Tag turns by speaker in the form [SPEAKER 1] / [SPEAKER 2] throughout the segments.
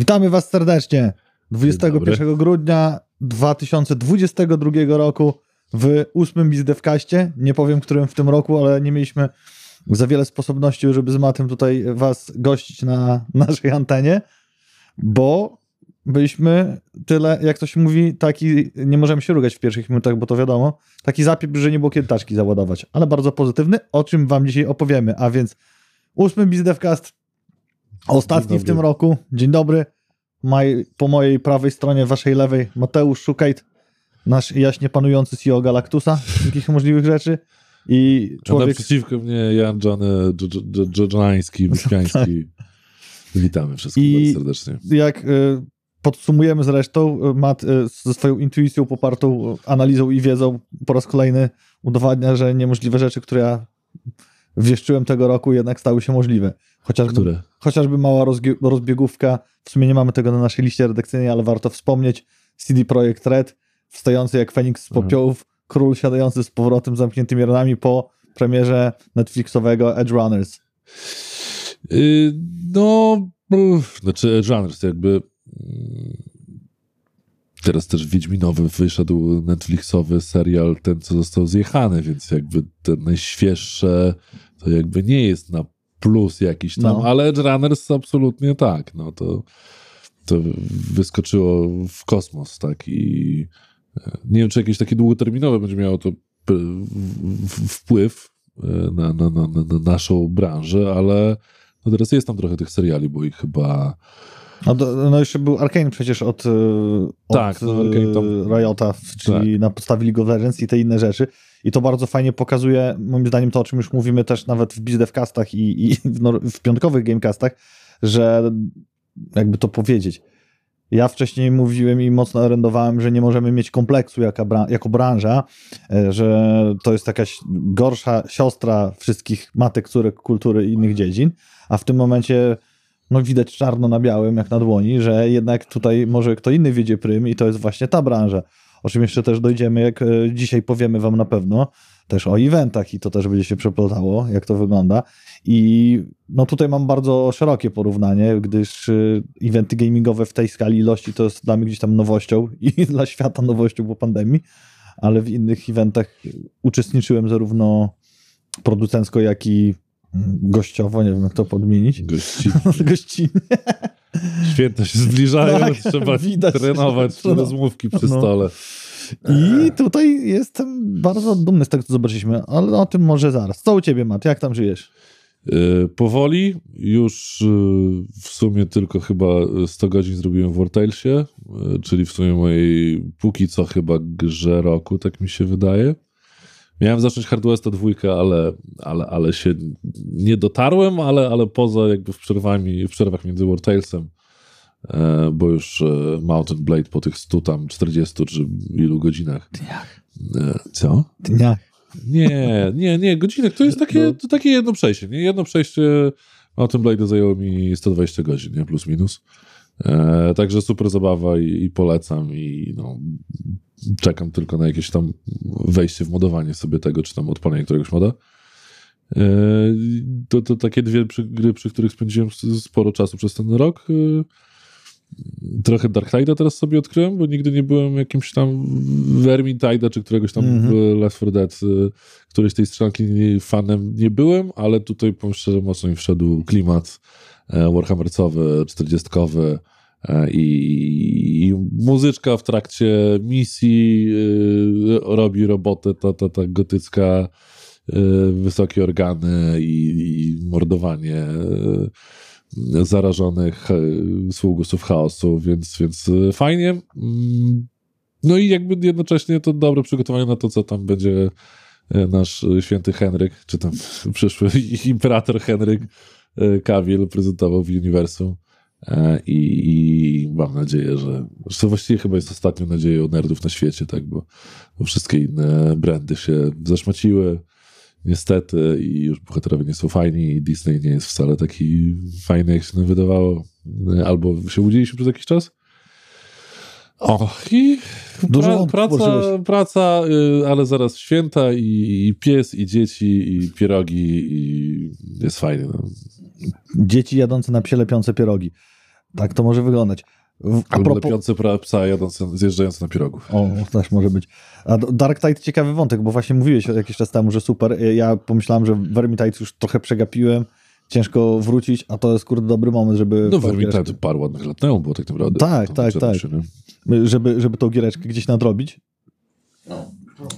[SPEAKER 1] Witamy Was serdecznie. 21 grudnia 2022 roku w ósmym Bizdevkaście. Nie powiem, którym w tym roku, ale nie mieliśmy za wiele sposobności, żeby z Matem tutaj Was gościć na naszej antenie, bo byliśmy tyle, jak to się mówi, taki, nie możemy się rugać w pierwszych minutach, bo to wiadomo, taki zapiep, że nie było kiedy taczki załadować, ale bardzo pozytywny, o czym Wam dzisiaj opowiemy, a więc ósmy Bizdevcast, ostatni w tym roku. Dzień dobry. Maj, po mojej prawej stronie, waszej lewej Mateusz Szukajt, nasz jaśnie panujący CEO Galactusa, takich możliwych rzeczy. I człowiek...
[SPEAKER 2] A naprzeciwko mnie Jan Dżodżański, Wyspiański. Witamy wszystkich I bardzo serdecznie.
[SPEAKER 1] Jak y, podsumujemy zresztą, y, Mat y, ze swoją intuicją popartą analizą i wiedzą po raz kolejny udowadnia, że niemożliwe rzeczy, które ja wieszczyłem tego roku, jednak stały się możliwe. Chociażby,
[SPEAKER 2] Które?
[SPEAKER 1] chociażby mała rozbiegówka, w sumie nie mamy tego na naszej liście redakcyjnej, ale warto wspomnieć, CD Projekt Red, wstający jak Feniks z popiołów, mhm. król siadający z powrotem zamkniętymi ranami po premierze Netflixowego Edge Runners.
[SPEAKER 2] Yy, no, znaczy Edge Runners jakby mm, teraz też Wiedźminowy wyszedł Netflixowy serial, ten co został zjechany, więc jakby te najświeższe to jakby nie jest na plus jakiś tam, no. ale Edge Runners absolutnie tak, no to, to wyskoczyło w kosmos, tak i e, nie wiem, czy jakieś takie długoterminowe będzie miało to wpływ e, na, na, na, na naszą branżę, ale no teraz jest tam trochę tych seriali, bo ich chyba
[SPEAKER 1] no, no jeszcze był Arkane przecież od, e,
[SPEAKER 2] tak, od no, Arkane tam...
[SPEAKER 1] Riota, czyli tak. na podstawie League of Legends i te inne rzeczy. I to bardzo fajnie pokazuje, moim zdaniem, to o czym już mówimy też nawet w BizDevcastach i, i w, w piątkowych gamecastach, że jakby to powiedzieć. Ja wcześniej mówiłem i mocno orędowałem, że nie możemy mieć kompleksu jako, jako branża, e, że to jest jakaś gorsza siostra wszystkich matek, córek, kultury i innych dziedzin, a w tym momencie no widać czarno na białym, jak na dłoni, że jednak tutaj może kto inny wiedzie prym i to jest właśnie ta branża o czym jeszcze też dojdziemy, jak e, dzisiaj powiemy wam na pewno, też o eventach i to też będzie się przeplatało, jak to wygląda. I no tutaj mam bardzo szerokie porównanie, gdyż e, eventy gamingowe w tej skali ilości to jest dla mnie gdzieś tam nowością i dla świata nowością po pandemii, ale w innych eventach uczestniczyłem zarówno producencko, jak i gościowo, nie wiem jak to podmienić.
[SPEAKER 2] Gościnnie.
[SPEAKER 1] Gościnnie.
[SPEAKER 2] Święta się zbliżają, tak, trzeba widać, trenować trzeba. rozmówki przy no. stole.
[SPEAKER 1] I tutaj jestem bardzo dumny z tego, co zobaczyliśmy, ale o tym może zaraz. Co u ciebie, Mat? Jak tam żyjesz?
[SPEAKER 2] Yy, powoli, już yy, w sumie tylko chyba 100 godzin zrobiłem w Wartailsie, yy, czyli w sumie mojej póki co chyba grze roku, tak mi się wydaje. Miałem zacząć Hard Westa dwójkę, ale, ale, ale się nie dotarłem, ale, ale poza jakby w, przerwami, w przerwach między War Talesem, e, bo już e, Mountain Blade po tych 100 tam 40 czy ilu godzinach.
[SPEAKER 1] Dniach.
[SPEAKER 2] E, co?
[SPEAKER 1] Dniach.
[SPEAKER 2] Nie, nie, nie, godzinek to jest takie, no. to takie jedno przejście. Nie? Jedno przejście Mountain Blade zajęło mi 120 godzin, nie? plus minus. Także super zabawa i, i, polecam i no, czekam tylko na jakieś tam wejście w modowanie sobie tego, czy tam odpalenie któregoś moda. E, to, to takie dwie przy, gry, przy których spędziłem sporo czasu przez ten rok. E, trochę Dark Tide'a teraz sobie odkryłem, bo nigdy nie byłem jakimś tam Vermintide'a, czy któregoś tam mm -hmm. Left 4 Dead, któryś tej strzelanki fanem nie byłem, ale tutaj powiem szczerze, mocno mi wszedł klimat Warhammercowy, 40-kowy, E, i, i muzyczka w trakcie misji y, robi robotę, ta, ta, ta gotycka y, wysokie organy i, i mordowanie zarażonych sługusów chaosu, więc, więc fajnie. Mm, no i jakby jednocześnie to dobre przygotowanie na to, co tam będzie nasz święty Henryk, czy tam przyszły imperator Henryk Cavill prezentował w uniwersum. E, I, I, mam nadzieję, że. To właściwie chyba jest ostatnią nadzieją nerdów na świecie, tak? Bo, bo wszystkie inne brandy się zaszmaciły. Niestety, i już bohaterowie nie są fajni, i Disney nie jest wcale taki fajny, jak się nam wydawało. Albo się łudziliśmy przez jakiś czas. O, i Dużo pra, praca, praca, y, ale zaraz święta i, i, pies, i dzieci, i pierogi, i jest fajnie. No.
[SPEAKER 1] Dzieci jadące na psie lepiące pierogi. Tak to może wyglądać.
[SPEAKER 2] W, a Albo propos... lepiący psa jadący, zjeżdżający na pirogów.
[SPEAKER 1] O, też może być. A Dark Tide ciekawy wątek, bo właśnie mówiłeś jakiś czas temu, że super. Ja pomyślałem, że Vermintide już trochę przegapiłem, ciężko wrócić, a to jest kurde dobry moment, żeby...
[SPEAKER 2] No Vermintide parę ładnych lat temu było tak naprawdę.
[SPEAKER 1] Tak, tak, tak. Się, żeby, żeby tą giereczkę gdzieś nadrobić.
[SPEAKER 2] No.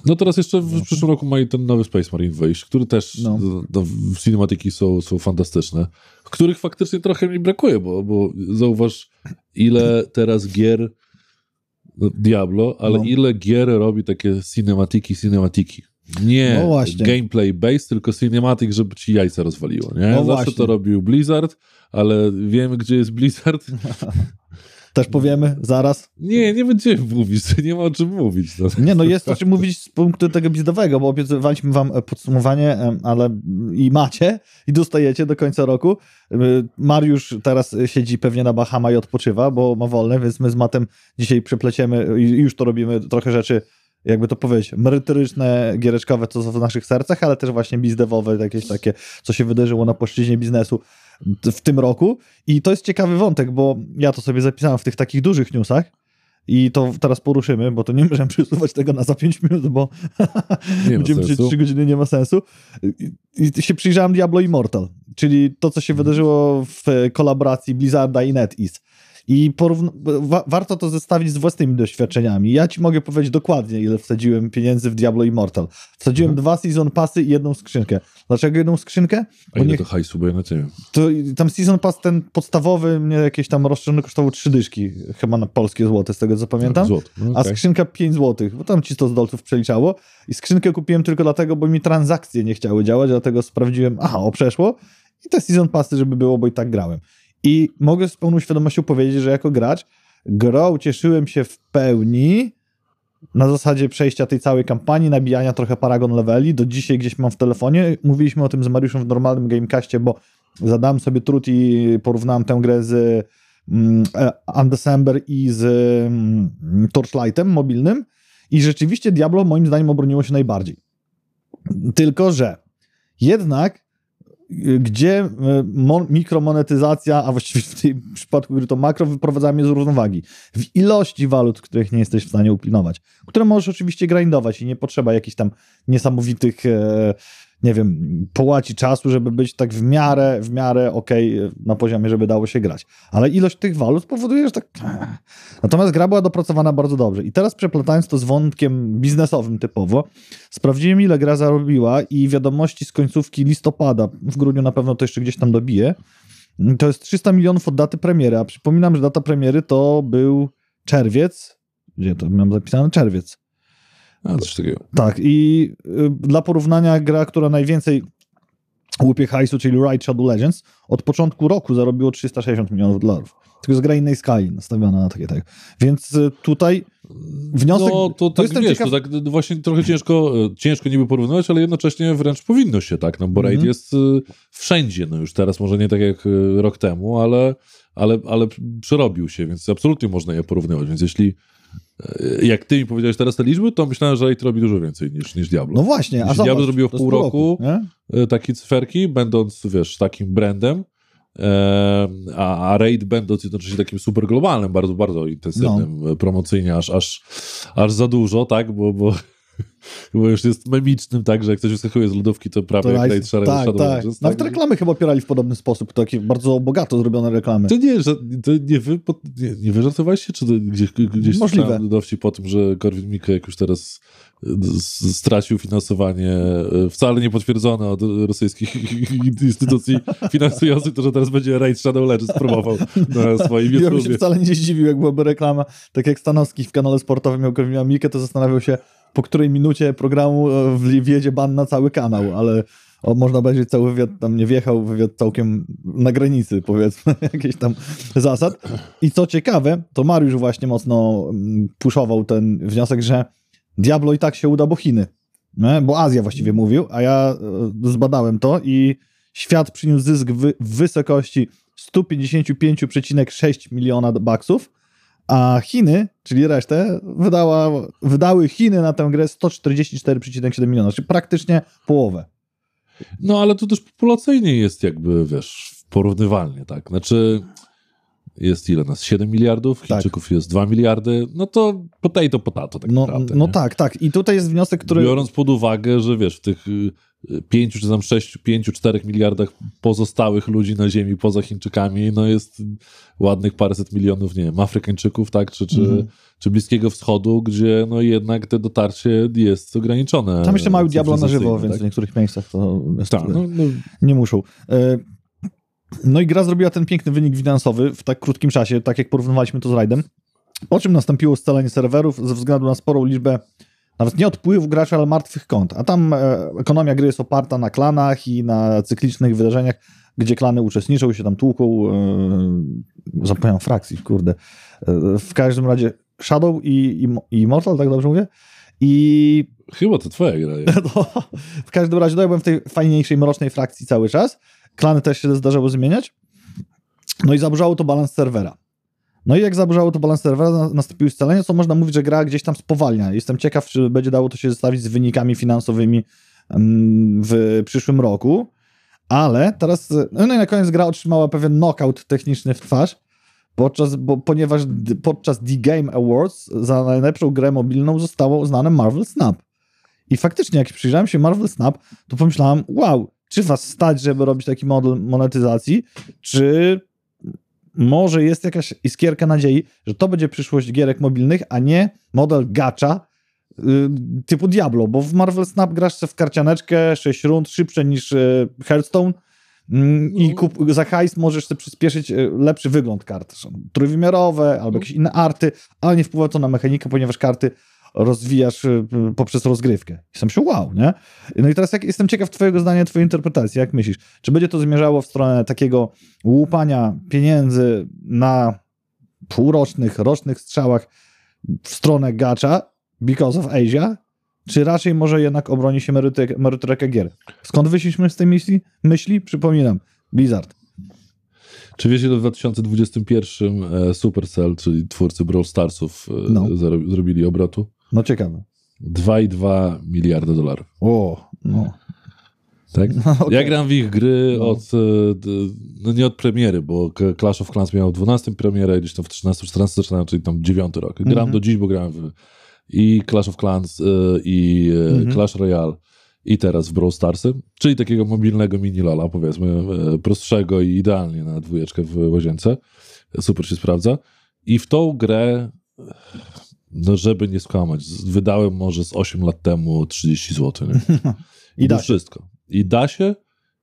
[SPEAKER 2] No teraz jeszcze w przyszłym roku ma ten nowy Space Marine wyjść, który też, no. no cinematyki są, są fantastyczne, których faktycznie trochę mi brakuje, bo, bo zauważ, ile teraz gier no, Diablo, ale no. ile gier robi takie cinematyki, cinematyki. Nie no gameplay based, tylko cinematic, żeby ci jajca rozwaliło. Nie? No Zawsze właśnie. to robił Blizzard, ale wiemy, gdzie jest Blizzard.
[SPEAKER 1] Też powiemy zaraz.
[SPEAKER 2] Nie, nie będziemy mówić, nie ma o czym mówić. No.
[SPEAKER 1] Nie, no jest o czym mówić z punktu tego bizdowego, bo obiecywaliśmy wam e, podsumowanie, ale i macie, i dostajecie do końca roku. E, Mariusz teraz siedzi pewnie na Bahama i odpoczywa, bo ma wolne, więc my z Matem dzisiaj przepleciemy i już to robimy trochę rzeczy jakby to powiedzieć, merytoryczne, giereczkowe, co w naszych sercach, ale też właśnie bizdewowe, jakieś takie, co się wydarzyło na płaszczyźnie biznesu w tym roku. I to jest ciekawy wątek, bo ja to sobie zapisałem w tych takich dużych newsach. I to teraz poruszymy, bo to nie możemy przesuwać tego na za 5 minut, bo będziemy się 3 godziny, nie ma sensu. I, I się przyjrzałem Diablo Immortal, czyli to, co się mhm. wydarzyło w kolaboracji Blizzarda i NetEase. I wa warto to zestawić z własnymi doświadczeniami. Ja ci mogę powiedzieć dokładnie, ile wsadziłem pieniędzy w Diablo Immortal. Wsadziłem mhm. dwa season passy i jedną skrzynkę. Dlaczego jedną skrzynkę?
[SPEAKER 2] Bo A ile nie... to hajsu, bo ja na ciebie.
[SPEAKER 1] To, tam season pass ten podstawowy mnie jakieś tam roszczony kosztował trzy dyszki, chyba na polskie złote, z tego co pamiętam. No, no, okay. A skrzynka 5 złotych, bo tam ci 100 z dolców przeliczało. I skrzynkę kupiłem tylko dlatego, bo mi transakcje nie chciały działać, dlatego sprawdziłem, aha, o przeszło. I te season passy, żeby było, bo i tak grałem. I mogę z pełną świadomością powiedzieć, że jako gracz grą cieszyłem się w pełni na zasadzie przejścia tej całej kampanii, nabijania trochę paragon leveli. Do dzisiaj gdzieś mam w telefonie. Mówiliśmy o tym z Mariuszem w normalnym Gamecastie, bo zadałem sobie trud i porównałem tę grę z mm, e, Undecember i z mm, Torchlightem mobilnym i rzeczywiście Diablo moim zdaniem obroniło się najbardziej. Tylko, że jednak gdzie e, mikromonetyzacja, a właściwie w tym przypadku gry to makro, wyprowadza mnie z równowagi. W ilości walut, których nie jesteś w stanie upilnować. Które możesz oczywiście grindować i nie potrzeba jakichś tam niesamowitych e, nie wiem, połaci czasu, żeby być tak w miarę, w miarę okej okay na poziomie, żeby dało się grać. Ale ilość tych walut powoduje, że tak... Natomiast gra była dopracowana bardzo dobrze. I teraz przeplatając to z wątkiem biznesowym typowo, sprawdziłem ile gra zarobiła i wiadomości z końcówki listopada, w grudniu na pewno to jeszcze gdzieś tam dobije, to jest 300 milionów od daty premiery, a przypominam, że data premiery to był czerwiec, gdzie to mam zapisane? Czerwiec.
[SPEAKER 2] A, coś takiego.
[SPEAKER 1] Tak, i y, dla porównania gra, która najwięcej łupie hajsu, czyli Ride Shadow Legends, od początku roku zarobiło 360 milionów dolarów. Tylko z gra innej skali nastawiona na takie tak. Więc y, tutaj wniosek...
[SPEAKER 2] No to, to tak, wiesz, ciekaw... to tak właśnie trochę ciężko, y, ciężko niby porównywać, ale jednocześnie wręcz powinno się tak, no bo -hmm. Raid jest wszędzie, no już teraz może nie tak jak rok temu, ale, ale, ale przerobił się, więc absolutnie można je porównywać, więc jeśli jak ty mi powiedziałeś teraz te liczby, to myślałem, że Raid robi dużo więcej niż, niż Diablo.
[SPEAKER 1] No właśnie.
[SPEAKER 2] Jeśli a zobacz, Diablo zrobiło w pół roku, roku takie cyferki, będąc, wiesz, takim brandem, e, a, a Raid będąc jednocześnie takim super globalnym, bardzo, bardzo intensywnym, no. promocyjnie, aż, aż, aż za dużo, tak, bo, bo bo już jest memicznym, tak, że jak ktoś wyskakuje z lodówki, to prawie to jak Raid Shadow
[SPEAKER 1] tak, Shadow tak. Nawet tak? reklamy chyba opierali w podobny sposób, takie bardzo bogato zrobione reklamy.
[SPEAKER 2] To nie, że, to nie wy, nie, nie wyżartowaliście, czy to gdzieś, gdzieś
[SPEAKER 1] Możliwe.
[SPEAKER 2] dowcip po tym, że Korwin Mikke, jak już teraz stracił finansowanie e, wcale nie potwierdzone od rosyjskich instytucji finansujących, to że teraz będzie Raid Shadow Legends promował na swoim YouTube.
[SPEAKER 1] Ja bym się wcale nie zdziwił, jak byłaby reklama, tak jak Stanowski w kanale sportowym miał Korwina Mikke, to zastanawiał się, po której minucie programu e, wjedzie ban na cały kanał, ale o, można obejrzeć cały wywiad, tam nie wjechał, wywiad całkiem na granicy, powiedzmy, jakichś tam zasad. I co ciekawe, to Mariusz właśnie mocno mm, puszował ten wniosek, że Diablo i tak się uda, bo Chiny, nie? bo Azja właściwie mówił, a ja e, zbadałem to i świat przyniósł zysk w wysokości 155,6 miliona baksów, a Chiny, czyli resztę, wydała, wydały Chiny na tę grę 144,7 miliona, czyli praktycznie połowę.
[SPEAKER 2] No ale to też populacyjnie jest jakby, wiesz, porównywalnie, tak? Znaczy, jest ile nas? 7 miliardów,
[SPEAKER 1] Tak.
[SPEAKER 2] Chińczyków jest 2 miliardy, no to potato potato tak
[SPEAKER 1] No,
[SPEAKER 2] naprawdę.
[SPEAKER 1] no
[SPEAKER 2] nie?
[SPEAKER 1] tak, tak. I tutaj jest wniosek, który...
[SPEAKER 2] Biorąc pod uwagę, że wiesz, w tych 5 czy tam 6, 5, 4 miliardach pozostałych ludzi na ziemi poza Chińczykami, no jest ładnych paręset milionów, nie wiem, Afrykańczyków, tak, czy, czy,
[SPEAKER 1] Mhm.
[SPEAKER 2] czy Bliskiego Wschodu, gdzie no jednak te dotarcie jest ograniczone.
[SPEAKER 1] Tam jeszcze mają Diablo na żywo,
[SPEAKER 2] cywilizacyjnie,
[SPEAKER 1] więc w
[SPEAKER 2] tak?
[SPEAKER 1] niektórych miejscach to jest,
[SPEAKER 2] Tak, no, no,
[SPEAKER 1] nie muszą. No i gra zrobiła ten piękny wynik finansowy w tak krótkim czasie, tak jak porównywaliśmy to z Raidem, po czym nastąpiło scalenie serwerów ze względu na sporą liczbę nawet nie odpływu graczy, ale martwych kont. A tam e, ekonomia gry jest oparta na klanach i na cyklicznych wydarzeniach, gdzie klany uczestniczą się tam tłuką. E, zapomniałem frakcji, kurde. E, w każdym razie Shadow i, i, i Immortal, tak dobrze mówię? I
[SPEAKER 2] chyba to twoja gra jest.
[SPEAKER 1] no, w każdym razie no, ja byłem w tej fajniejszej, mrocznej frakcji cały czas. Klany też się zdarzały zmieniać. No i zaburzało to balans serwera. No i jak zaburzało to balans serwera, na- nastąpiły scalenia, co można mówić, że gra gdzieś tam spowalnia. Jestem ciekaw, czy będzie dało to się zestawić z wynikami finansowymi mm, w przyszłym roku. Ale teraz, no i na koniec gra otrzymała pewien knockout techniczny w twarz, podczas, bo, ponieważ podczas The Game Awards za najlepszą grę mobilną zostało uznane Marvel Snap. I faktycznie, jak przyjrzałem się Marvel Snap, to pomyślałem, wow, czy was stać, żeby robić taki model monetyzacji, czy może jest jakaś iskierka nadziei, że to będzie przyszłość gierek mobilnych, a nie model gacha y, typu Diablo, bo w Marvel Snap grasz w karcianeczkę 6 rund, szybsze niż y, Hearthstone mm, i
[SPEAKER 2] No.
[SPEAKER 1] kup, za hajs możesz sobie przyspieszyć y, lepszy wygląd kart. Są trójwymiarowe albo jakieś inne arty, ale nie wpływa to na mechanikę, ponieważ karty rozwijasz y, poprzez rozgrywkę. I sam się wow, nie? No i teraz jak, jestem ciekaw twojego zdania, twojej interpretacji. Jak myślisz? Czy będzie to zmierzało w stronę takiego łupania pieniędzy na półrocznych, rocznych strzałach w stronę gacza because of Asia? Czy raczej może jednak obroni się merytorykę, merytorykę gier? Skąd wyszliśmy z tej myśli? myśli? Przypominam, Blizzard.
[SPEAKER 2] Czy wiecie, że w 2021 e, Supercell, czyli twórcy Brawl Starsów, e,
[SPEAKER 1] No.
[SPEAKER 2] zaro- zrobili obrotu?
[SPEAKER 1] No ciekawe.
[SPEAKER 2] 2,2 miliarda dolarów.
[SPEAKER 1] O, no.
[SPEAKER 2] Tak?
[SPEAKER 1] Okej.
[SPEAKER 2] Ja gram w ich gry
[SPEAKER 1] No.
[SPEAKER 2] od, e, no nie od premiery, bo Clash of Clans miał w 12 premierę, gdzieś tam w 13-14 zaczynałem, czyli tam 9 rok. Gram
[SPEAKER 1] Mhm.
[SPEAKER 2] do dziś, bo grałem w i Clash of Clans e, i e,
[SPEAKER 1] Mhm.
[SPEAKER 2] Clash Royale i teraz w Brawl Starsy, czyli takiego mobilnego mini lola, powiedzmy, prostszego i idealnie na dwójeczkę w łazience. Super się sprawdza. I w tą grę, no żeby nie skłamać, wydałem może z 8 lat temu 30 zł. Nie?
[SPEAKER 1] I da
[SPEAKER 2] to
[SPEAKER 1] się.
[SPEAKER 2] wszystko. I da się,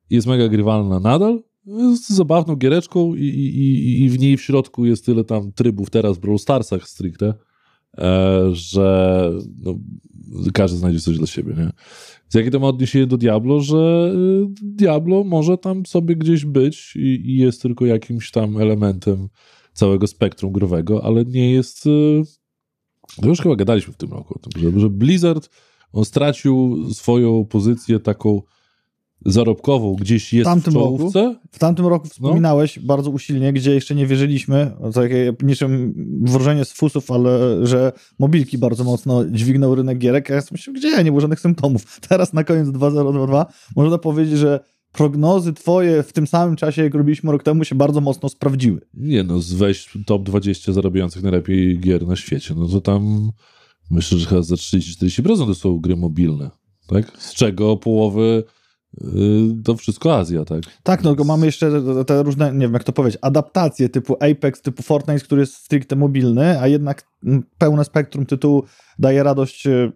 [SPEAKER 2] jest mega grywalna nadal, jest zabawną giereczką i, i, i, w niej w środku jest tyle tam trybów teraz w Brawl Starsach stricte, e, że no, każdy znajdzie coś dla siebie, nie? Z jakie to ma odniesienie do Diablo, że y, Diablo może tam sobie gdzieś być i, i jest tylko jakimś tam elementem całego spektrum growego, ale nie jest... To już chyba gadaliśmy w tym roku o tym, że, że Blizzard on stracił swoją pozycję taką zarobkową, gdzieś jest w
[SPEAKER 1] tamtym
[SPEAKER 2] czołówce.
[SPEAKER 1] W tamtym roku wspominałeś bardzo usilnie, gdzie jeszcze nie wierzyliśmy, takie niczym wróżenie z fusów, ale że mobilki bardzo mocno dźwignął rynek gierek. A ja myślę, gdzie? Nie było żadnych symptomów. Teraz na koniec 2022 można powiedzieć, że prognozy twoje w tym samym czasie, jak robiliśmy rok temu, się bardzo mocno sprawdziły.
[SPEAKER 2] Nie no, weź top 20 zarabiających najlepiej gier na świecie, no to tam myślę, że chyba za 30-40% to są gry mobilne, tak? Z czego połowy y, to wszystko Azja, tak?
[SPEAKER 1] Tak, no tylko mamy jeszcze te- te różne, nie wiem jak to powiedzieć, adaptacje typu Apex, typu Fortnite, który jest stricte mobilny, a jednak mm, pełne spektrum tytułu daje radość y,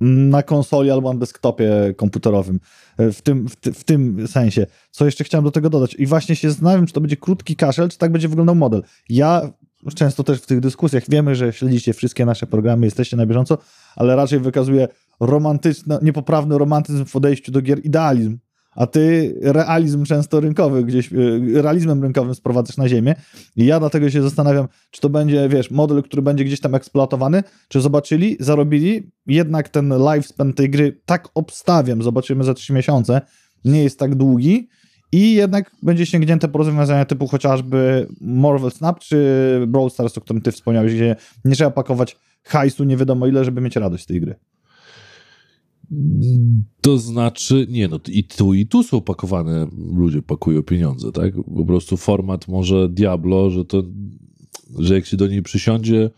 [SPEAKER 1] na konsoli albo na desktopie komputerowym. Y, W tym, w, ty, w tym sensie. Co jeszcze chciałem do tego dodać? I właśnie się zastanawiam, czy to będzie krótki kaszel, czy tak będzie wyglądał model. Ja często też w tych dyskusjach wiemy, że śledzicie wszystkie nasze programy, jesteście na bieżąco, ale raczej wykazuję romantyczny, niepoprawny romantyzm w podejściu do gier, idealizm a ty realizm często rynkowy, gdzieś y, realizmem rynkowym sprowadzasz na ziemię. I ja dlatego się zastanawiam, czy to będzie, wiesz, model, który będzie gdzieś tam eksploatowany, czy zobaczyli, zarobili, jednak ten lifespan tej gry, tak obstawiam, zobaczymy za trzy miesiące, nie jest tak długi i jednak będzie sięgnięte po rozwiązania typu chociażby Marvel Snap czy Brawl Stars, o którym ty wspomniałeś, gdzie nie trzeba pakować hajsu nie wiadomo ile, żeby mieć radość z tej gry.
[SPEAKER 2] To znaczy, nie no, i tu i tu są pakowane, ludzie pakują pieniądze, tak? Po prostu format może Diablo, że to, że jak się do niej przysiądzie,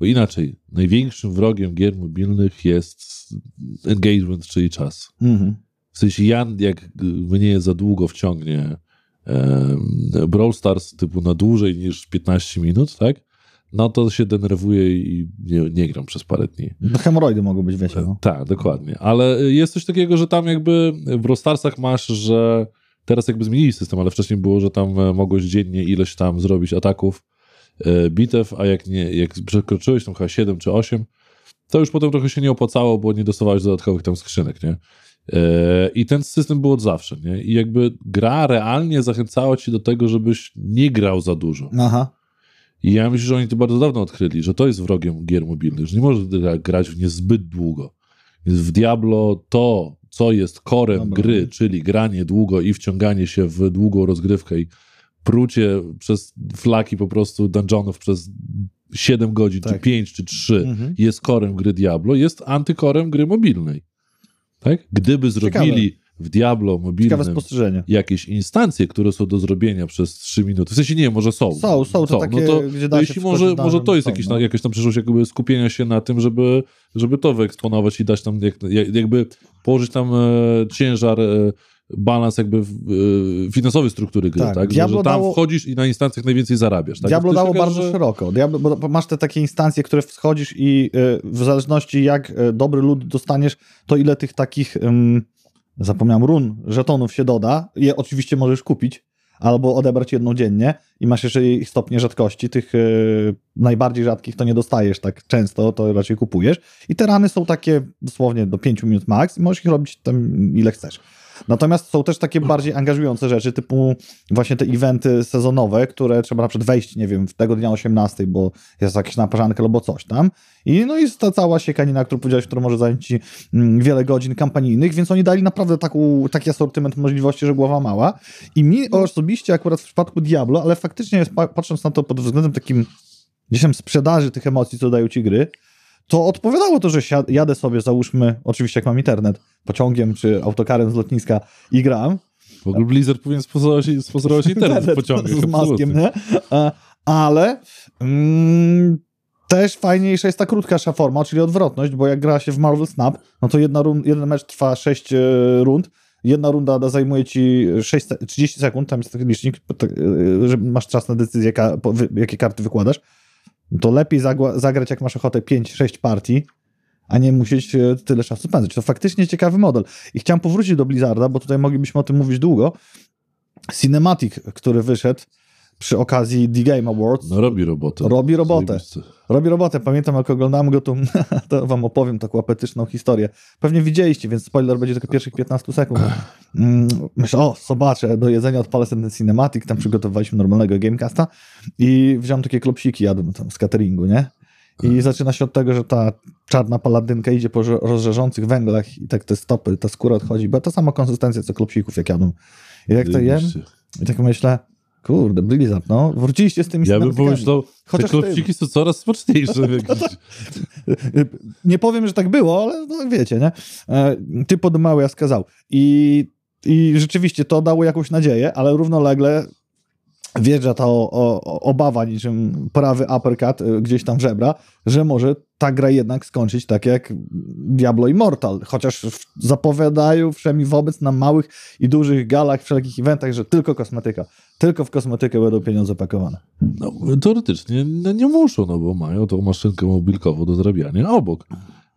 [SPEAKER 2] bo inaczej, największym wrogiem gier mobilnych jest engagement, czyli czas. Mhm. W sensie ja, jak mnie za długo wciągnie Brawl Stars typu na dłużej niż 15 minut, tak? No to się denerwuję i nie, nie gram przez parę dni.
[SPEAKER 1] No hemoroidy mogą być, wiecie. No.
[SPEAKER 2] Tak, dokładnie. Ale jest coś takiego, że tam jakby w Brawl Starsach masz, że teraz jakby zmienili system, ale wcześniej było, że tam e, mogłeś dziennie ileś tam zrobić ataków, e, bitew, a jak nie, jak przekroczyłeś tam chyba 7 czy 8, to już potem trochę się nie opłacało, bo nie dostawałeś dodatkowych tam skrzynek, nie? E, I ten system był od zawsze, nie? I jakby gra realnie zachęcała cię do tego, żebyś nie grał za dużo. Aha. I ja myślę, że oni to bardzo dawno odkryli, że to jest wrogiem gier mobilnych, że nie możesz grać w nie zbyt długo. Więc w Diablo to, co jest korem Dobra. gry, czyli granie długo i wciąganie się w długą rozgrywkę i prucie przez flaki po prostu dungeonów przez 7 godzin, tak. czy 5, czy 3 mhm. jest korem gry Diablo, jest antykorem gry mobilnej. Tak? Gdyby zrobili. W Diablo mobilnym jakieś instancje, które są do zrobienia przez 3 minuty, w sensie nie, może są.
[SPEAKER 1] Są, są, to są. takie, no to, gdzie da
[SPEAKER 2] jeśli może, może to jest jakiś, no. jakaś tam przyszłość jakby skupienia się na tym, żeby, żeby to wyeksponować i dać tam jak, jakby położyć tam e, ciężar e, balans jakby e, finansowy struktury gry, tak? tak? Że, że, tam dało... wchodzisz i na instancjach najwięcej zarabiasz. Tak?
[SPEAKER 1] Diablo dało bardzo że... szeroko. Diablo, bo masz te takie instancje, które wchodzisz i y, w zależności jak y, dobry lud dostaniesz, to ile tych takich, zapomniałem, run, żetonów się doda, je oczywiście możesz kupić, albo odebrać jedną dziennie i masz jeszcze stopnie rzadkości, tych y, najbardziej rzadkich to nie dostajesz tak często, to raczej kupujesz. I te rany są takie dosłownie do 5 minut max i możesz ich robić tam ile chcesz. Natomiast są też takie bardziej angażujące rzeczy, typu właśnie te eventy sezonowe, które trzeba na przykład wejść, nie wiem, w tego dnia 18, bo jest jakaś naparzanka albo coś tam. I no jest ta cała siekanina, którą powiedziałeś, która może zająć ci mm, wiele godzin kampanijnych, więc oni dali naprawdę taką, taki asortyment możliwości, że głowa mała. I mi osobiście akurat w przypadku Diablo, ale faktycznie jest, patrząc na to pod względem takim gdzieś tam sprzedaży tych emocji, co dają ci gry, to odpowiadało to, że jadę sobie, załóżmy, oczywiście jak mam internet, pociągiem czy autokarem z lotniska i gram.
[SPEAKER 2] W ogóle Blizzard powinien sponsorować, sponsorować internet w pociągu.
[SPEAKER 1] Z maskiem, nie? Ale mm, też fajniejsza jest ta krótka forma, czyli odwrotność, bo jak gra się w Marvel Snap, no to jedna rund, jeden mecz trwa 6 e, rund, jedna runda zajmuje ci 6, 30 sekund, tam jest taki licznik, e, że masz czas na decyzję, jakie karty wykładasz to lepiej zagrać, jak masz ochotę 5-6 partii, a nie musieć e, tyle czasu spędzać. To faktycznie ciekawy model. I chciałem powrócić do Blizzarda, bo tutaj moglibyśmy o tym mówić długo. Cinematic, który wyszedł, przy okazji The Game Awards.
[SPEAKER 2] No robi robotę.
[SPEAKER 1] Robi robotę. Robi robotę. Pamiętam, jak oglądałem go, to, to wam opowiem taką apetyczną historię. Pewnie widzieliście, więc spoiler będzie tylko pierwszych 15 sekund. Mm, myślę, o, zobaczę, do jedzenia odpalę ten cinematic, tam przygotowaliśmy normalnego gamecasta i wziąłem takie klopsiki, jadłem tam z cateringu, nie? I zaczyna się od tego, że ta czarna paladynka idzie po rozżerzących węglach i tak te stopy, ta skóra odchodzi, bo to sama konsystencja co klopsików, jak jadłem. I jak to jem, i tak myślę, Kurde, Blizzard, no. Wróciliście z tymi
[SPEAKER 2] Ja bym pomyślał, Chociaż te klopsiki są coraz smaczniejsze. No tak.
[SPEAKER 1] nie powiem, że tak było, ale no, wiecie, nie? E, ty podmały, ja skazał. I, I rzeczywiście to dało jakąś nadzieję, ale równolegle wjeżdża ta o, o, obawa niczym prawy uppercut y, gdzieś tam w żebra, że może ta gra jednak skończyć tak jak Diablo Immortal, chociaż zapowiadają wszemi wobec na małych i dużych galach, wszelkich eventach, że tylko kosmetyka, tylko w kosmetykę będą pieniądze pakowane.
[SPEAKER 2] No, teoretycznie no, nie muszą, no bo mają tą maszynkę mobilkową do zarabiania obok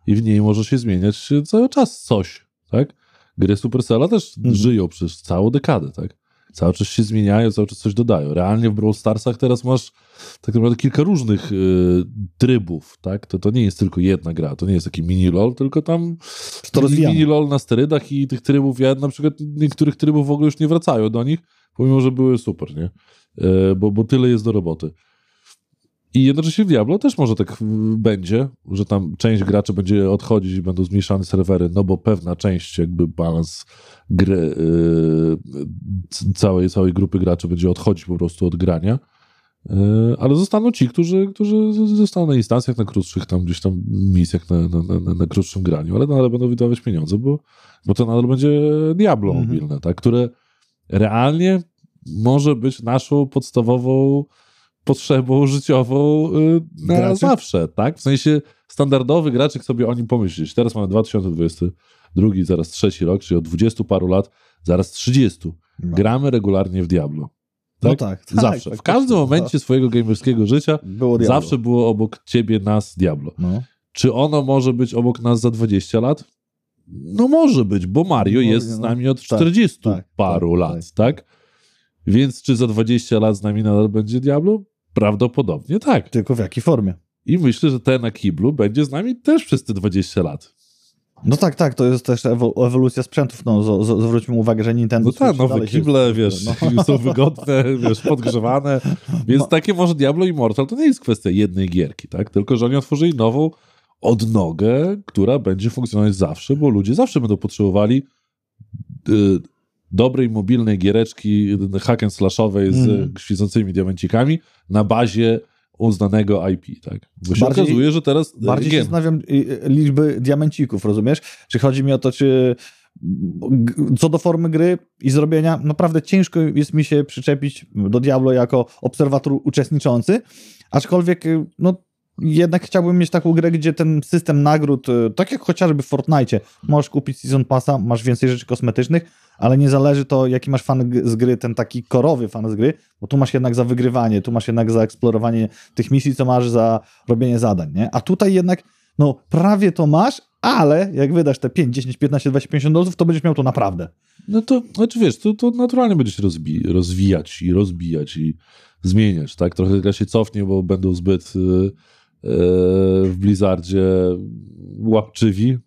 [SPEAKER 2] i w niej może się zmieniać cały czas coś, tak? Gry Supercella też mhm. żyją przez całą dekadę, tak? Cały czas się zmieniają, cały czas coś dodają. Realnie w Brawl Starsach teraz masz tak naprawdę kilka różnych y, trybów, tak? To, to nie jest tylko jedna gra, to nie jest taki mini LOL, tylko tam to mini LOL na sterydach i tych trybów, ja na przykład niektórych trybów w ogóle już nie wracają do nich, pomimo, że były super, nie? Y, bo, bo tyle jest do roboty. I jednocześnie w Diablo też może tak będzie, że tam część graczy będzie odchodzić i będą zmniejszane serwery, no bo pewna część jakby balans gry, yy, całej, całej grupy graczy będzie odchodzić po prostu od grania. E, ale zostaną ci, którzy, którzy zostaną na instancjach, na krótszych tam gdzieś tam misjach, na, na, na, na krótszym graniu, ale nadal będą wydawać pieniądze, bo, bo to nadal będzie Diablo mhm. mobilne, tak? które realnie może być naszą podstawową potrzebą życiową y, na Graczy? zawsze, tak? W sensie standardowy graczyk sobie o nim pomyśleć. Teraz mamy 2022, zaraz trzeci rok, czyli od 20 paru lat, zaraz 30. No. Gramy regularnie w Diablo.
[SPEAKER 1] Tak? No tak,
[SPEAKER 2] tak Zawsze. Tak, w każdym tak, momencie swojego gamerskiego życia było zawsze było obok ciebie nas Diablo. No. Czy ono może być obok nas za 20 lat? No może być, bo Mario no, jest z no. nami od 40 tak, tak, paru tak, lat, tak? Więc czy za 20 lat z nami nadal będzie Diablo? Prawdopodobnie tak.
[SPEAKER 1] Tylko w jakiej formie?
[SPEAKER 2] I myślę, że ten na kiblu będzie z nami też przez te 20 lat.
[SPEAKER 1] No tak, tak, to jest też ewolucja sprzętów. No, z, z, zwróćmy uwagę, że Nintendo.
[SPEAKER 2] No tak, nowe kible, się... wiesz, no. są wygodne, wiesz, podgrzewane. Więc no. takie może Diablo Immortal to nie jest kwestia jednej gierki, tak? Tylko, że oni otworzyli nową odnogę, która będzie funkcjonować zawsze, bo ludzie zawsze będą potrzebowali y, dobrej mobilnej giereczki hack and slashowej z mm. świecącymi diamencikami na bazie uznanego IP, tak? Bo się bardziej, okazuje, że teraz...
[SPEAKER 1] E, bardziej się zastanawiam liczby diamencików, rozumiesz? Czy chodzi mi o to, czy co do formy gry i zrobienia, naprawdę ciężko jest mi się przyczepić do Diablo jako obserwator uczestniczący, aczkolwiek no, jednak chciałbym mieć taką grę, gdzie ten system nagród, e, tak jak chociażby w Fortnite, możesz kupić Season Passa, masz więcej rzeczy kosmetycznych, ale nie zależy to, jaki masz fan z gry, ten taki korowy fan z gry, bo tu masz jednak za wygrywanie, tu masz jednak za eksplorowanie tych misji, co masz za robienie zadań, nie? A tutaj jednak, no, prawie to masz, ale jak wydasz te 5, 10, 15, 20, 50 dolców, to będziesz miał to naprawdę.
[SPEAKER 2] No to, znaczy wiesz, to, to naturalnie będziesz rozbi- rozwijać i rozbijać i zmieniać, tak? Trochę gra się cofnie, bo będą zbyt... Yy w Blizzardzie łapczywi,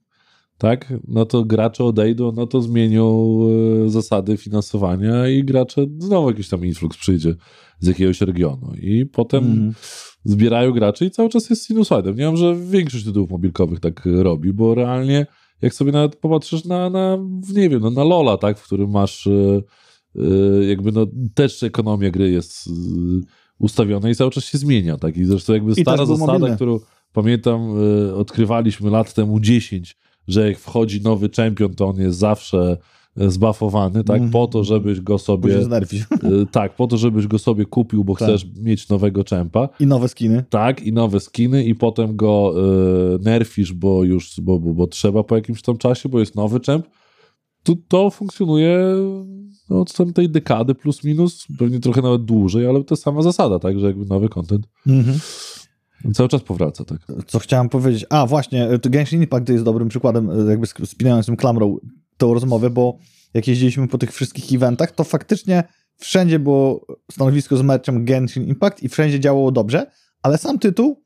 [SPEAKER 2] tak, no to gracze odejdą, no to zmienią e, zasady finansowania i gracze znowu jakiś tam influx przyjdzie z jakiegoś regionu i potem mm. zbierają graczy i cały czas jest sinusoidem. Nie wiem, że większość tytułów mobilkowych tak robi, bo realnie jak sobie nawet popatrzysz na, na nie wiem, no, na Lola, tak, w którym masz e, jakby no też ekonomia gry jest ustawione i cały czas się zmienia. Tak? I zresztą jakby stara zasada, mobilne. którą pamiętam, y, odkrywaliśmy lat temu 10, że jak wchodzi nowy czempion, to on jest zawsze e, zbafowany, tak, mm. po to, żebyś go sobie... Y, tak, po to, żebyś go sobie kupił, bo tak. chcesz mieć nowego czempa.
[SPEAKER 1] I nowe skiny.
[SPEAKER 2] Tak, i nowe skiny i potem go y, nerfisz, bo już, bo, bo, bo, trzeba po jakimś tam czasie, bo jest nowy czemp. To, to funkcjonuje no, od tamtej dekady plus minus, pewnie trochę nawet dłużej, ale to sama zasada, tak, że jakby nowy content mhm. cały czas powraca, tak.
[SPEAKER 1] Co chciałem powiedzieć, a właśnie, Genshin Impact jest dobrym przykładem, jakby spinającym klamrą tą rozmowę, bo jak jeździliśmy po tych wszystkich eventach, to faktycznie wszędzie było stanowisko z meczem Genshin Impact i wszędzie działało dobrze, ale sam tytuł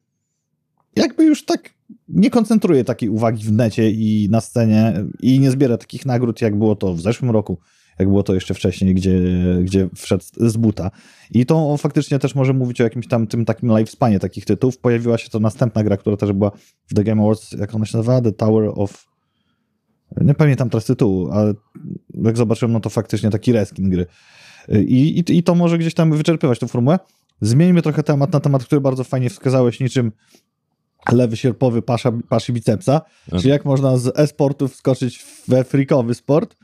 [SPEAKER 1] jakby już tak nie koncentruje takiej uwagi w necie i na scenie i nie zbiera takich nagród, jak było to w zeszłym roku jak było to jeszcze wcześniej, gdzie, gdzie wszedł z buta. I to faktycznie też może mówić o jakimś tam tym takim lifespanie takich tytułów. Pojawiła się to następna gra, która też była w The Game Awards, jak ona się nazywa? The Tower of... Nie pamiętam teraz tytułu, ale jak zobaczyłem, no to faktycznie taki reskin gry. I, i, i to może gdzieś tam wyczerpywać tę formułę. Zmieńmy trochę temat na temat, który bardzo fajnie wskazałeś, niczym lewy sierpowy pasza, paszy bicepsa, czyli jak można z e-sportu wskoczyć we freakowy sport,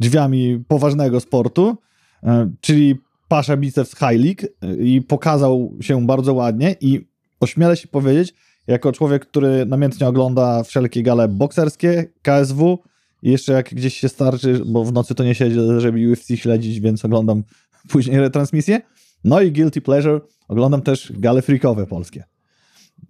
[SPEAKER 1] drzwiami poważnego sportu, e, czyli Pasza Biceps League e, i pokazał się bardzo ładnie i ośmielę się powiedzieć, jako człowiek, który namiętnie ogląda wszelkie gale bokserskie, KSW i jeszcze jak gdzieś się starczy, bo w nocy to nie siedzę, żeby UFC śledzić, więc oglądam później retransmisję. No i Guilty Pleasure, oglądam też gale freakowe polskie.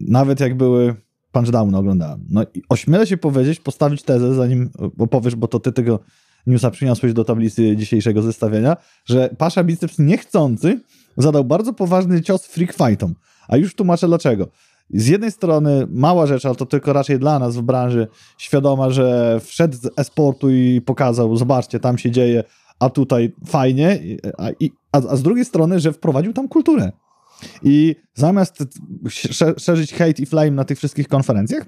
[SPEAKER 1] Nawet jak były punchdowny oglądałem. No i ośmielę się powiedzieć, postawić tezę, zanim opowiesz, bo to ty tego newsa przyniosłeś do tablicy dzisiejszego zestawienia, że Pasza Biceps niechcący zadał bardzo poważny cios freak fightom. A już tłumaczę dlaczego. Z jednej strony mała rzecz, ale to tylko raczej dla nas w branży, świadoma, że wszedł z e-sportu i pokazał, zobaczcie, tam się dzieje, a tutaj fajnie, a, a, a z drugiej strony, że wprowadził tam kulturę. I zamiast szerzyć hate i flame na tych wszystkich konferencjach,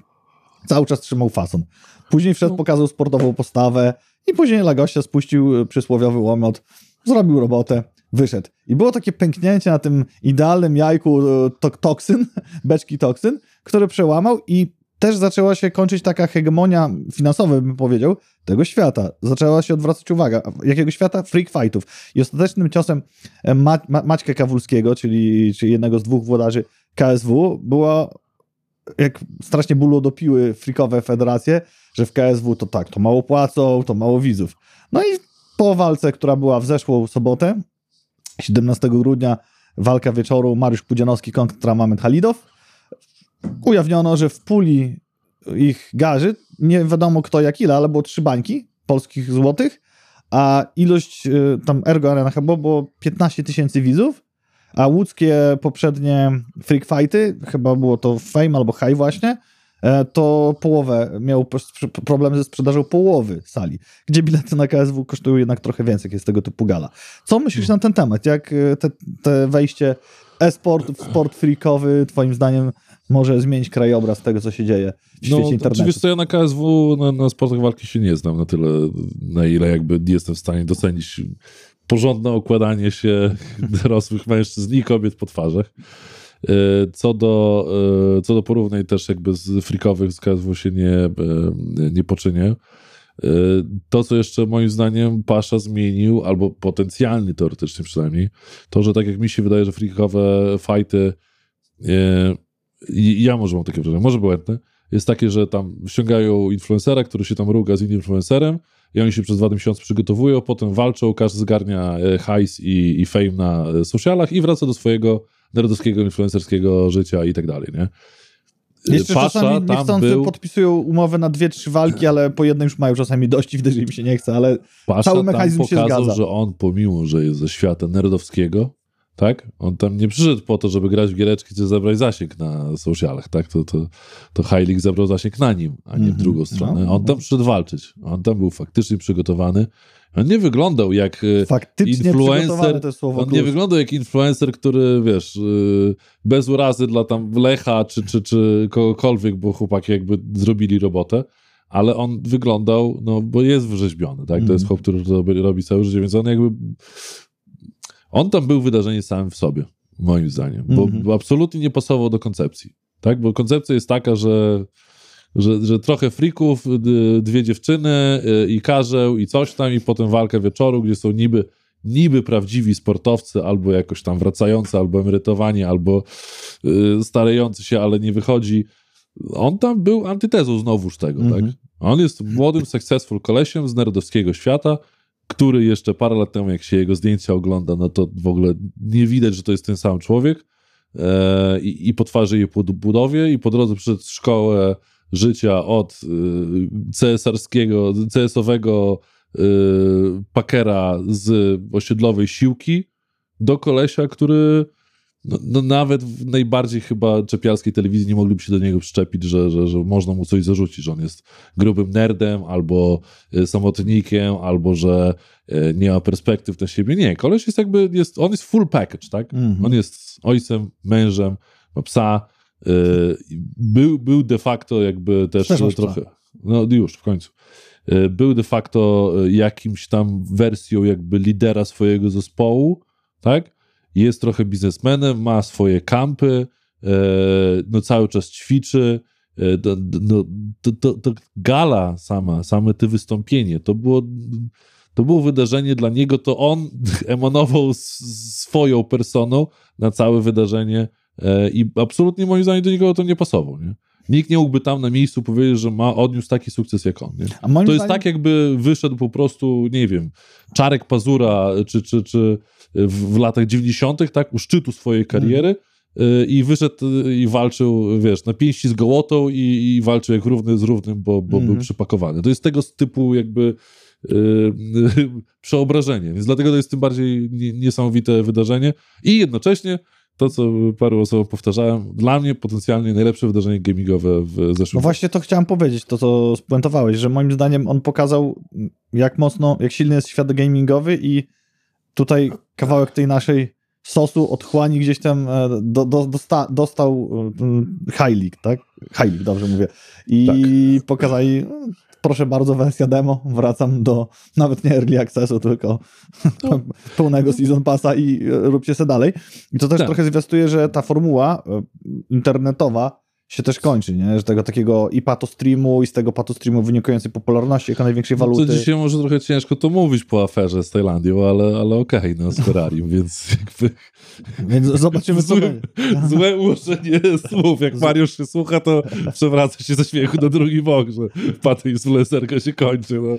[SPEAKER 1] cały czas trzymał fason. Później wszedł, no. pokazał sportową postawę, i później dla gościa spuścił przysłowiowy łomot, zrobił robotę, wyszedł. I było takie pęknięcie na tym idealnym jajku e, to, toksyn, beczki toksyn, który przełamał i też zaczęła się kończyć taka hegemonia finansowa, bym powiedział, tego świata. Zaczęła się odwracać uwaga. Jakiego świata? Freak fightów. I ostatecznym ciosem e, Ma Ma Maćka Kawulskiego, czyli, czyli jednego z dwóch włodarzy KSW, było jak strasznie bólu dopiły freakowe federacje, że w KSW to tak, to mało płacą, to mało widzów. No i po walce, która była w zeszłą sobotę, 17 grudnia, walka wieczoru Mariusz Pudzianowski kontra Mamet Halidow, ujawniono, że w puli ich garzy, nie wiadomo kto jak ile, ale było trzy bańki polskich złotych, a ilość, y, tam Ergo Arena chyba było 15 tysięcy widzów, a łódzkie poprzednie freak fighty, chyba było to Fame albo High właśnie, e, to połowę, miał problem ze sprzedażą połowy sali, gdzie bilety na KSW kosztują jednak trochę więcej, jak jest tego typu gala. Co myślisz na ten temat? Jak e, te, te wejście e-sport w sport freakowy, twoim zdaniem, może zmienić krajobraz tego, co się dzieje w świecie no, internetu.
[SPEAKER 2] Oczywiście ja na KSW, na, na sportach walki się nie znam na tyle, na ile jakby jestem w stanie docenić porządne okładanie się dorosłych mężczyzn i kobiet po twarzach. E, co do, e, co do porównań też jakby z frikowych z się nie, e, nie poczynię. To, co jeszcze moim zdaniem Pasza zmienił, albo potencjalnie teoretycznie przynajmniej, to, że tak jak mi się wydaje, że frikowe fighty ja może mam takie wrażenie, może błędne, jest takie, że tam ściągają influencera, który się tam ruga z innym influencerem i oni się przez dwa miesiące przygotowują, potem walczą, każdy zgarnia e, hajs i, i fame na e, socialach i wraca do swojego narodowskiego, influencerskiego życia i tak dalej, nie?
[SPEAKER 1] E, Jeszcze Pasza, czasami niechcący był... podpisują umowę na dwie, trzy walki, ale po jednej już mają czasami dość i widać, że im się nie chce, ale Pasza cały mechanizm
[SPEAKER 2] się
[SPEAKER 1] zgadza.
[SPEAKER 2] że on pomimo, że jest ze świata nerdowskiego, tak? On tam nie przyszedł po to, żeby grać w giereczki, czy zebrać zasięg na socialach, tak? To, to, to Heilig zebrał zasięg na nim, a nie w mhm. drugą stronę. No, on tam no. przyszedł walczyć. On tam był faktycznie przygotowany. On nie wyglądał jak e, faktycznie influencer. To słowo on nie wyglądał jak influencer, który wiesz, e, bez urazy dla tam Lecha czy, czy, czy kogokolwiek, bo chłopaki jakby zrobili robotę ale on wyglądał, no bo jest wyrzeźbiony, tak? To jest mhm. chłop, który to robi całe życie, więc on jakby on tam był wydarzeniem samym w sobie, moim zdaniem, bo, mm -hmm. bo absolutnie nie pasował do koncepcji. Tak? Bo koncepcja jest taka, że, że, że trochę frików, dwie dziewczyny y, i karzeł i coś tam, i potem walka wieczoru, gdzie są niby niby prawdziwi sportowcy, albo jakoś tam wracający, albo emerytowani, albo yy, starający się, ale nie wychodzi. On tam był antytezą znowuż tego, tak? Mhm. On jest młodym, successful kolesiem z nerdowskiego świata, który jeszcze parę lat temu, jak się jego zdjęcia ogląda, no to w ogóle nie widać, że to jest ten sam człowiek. E, i, I po twarzy i po budowie, i po drodze przed szkołę życia od y, cesarskiego, CS-owego y, pakera z osiedlowej siłki do kolesia, który no, no, nawet w najbardziej chyba czepialskiej telewizji nie mogliby się do niego przyczepić, że, że, że można mu coś zarzucić, że on jest grubym nerdem, albo e, samotnikiem, albo że e, nie ma perspektyw na siebie. Nie, koleś jest jakby, jest, on jest full package, tak? -hmm. On jest ojcem, mężem, ma psa, e, był, był de facto jakby też trochę, no już w końcu, był de facto jakimś tam wersją jakby lidera swojego zespołu, tak? Jest trochę biznesmenem, ma swoje kampy, e, no cały czas ćwiczy. E, no, to, to, to gala sama, same te wystąpienie, to było, to było wydarzenie dla niego, to on emanował swoją personą na całe wydarzenie e, i absolutnie moim zdaniem do niego to nie pasował, nie? Nikt nie mógłby tam na miejscu powiedzieć, że ma odniósł taki sukces jak on. To jest tak, jakby wyszedł po prostu, nie wiem, Czarek Pazura, czy, czy, czy w, w latach 90., tak, u szczytu swojej kariery. Mm. I wyszedł i walczył, wiesz, na pięści z gołotą i, i walczył jak równy z równym, bo, bo był mhm. przypakowany. To jest tego typu jakby yy, przeobrażenie, więc dlatego to jest tym bardziej niesamowite wydarzenie i jednocześnie to, co paru osobom powtarzałem, dla mnie potencjalnie najlepsze wydarzenie gamingowe w zeszłym roku.
[SPEAKER 1] No właśnie to chciałem powiedzieć, to co spuentowałeś, że moim zdaniem on pokazał, jak mocno, jak silny jest świat gamingowy i tutaj kawałek tej naszej sosu otchłani gdzieś tam e, do, do, dosta, dostał High League, tak? League, dobrze mówię. I tak. pokazali, no, proszę bardzo, wersja demo, wracam do nawet nie early accessu, tylko no. pełnego season passa i e, róbcie se dalej. I to też tak. trochę zwiastuje, że ta formuła e, internetowa się też kończy, nie? Że tego takiego i streamu i z tego streamu wynikającej popularności jako największej waluty.
[SPEAKER 2] No to dzisiaj może trochę ciężko to mówić po aferze z Tajlandią, ale, ale okej, okay, no z Ferrari, więc jakby...
[SPEAKER 1] Więc zobaczymy, co będzie.
[SPEAKER 2] Złe ułożenie słów. Jak Mariusz się słucha, to przewraca się ze śmiechu na drugi bok, że Paty Influencerka się kończy, no.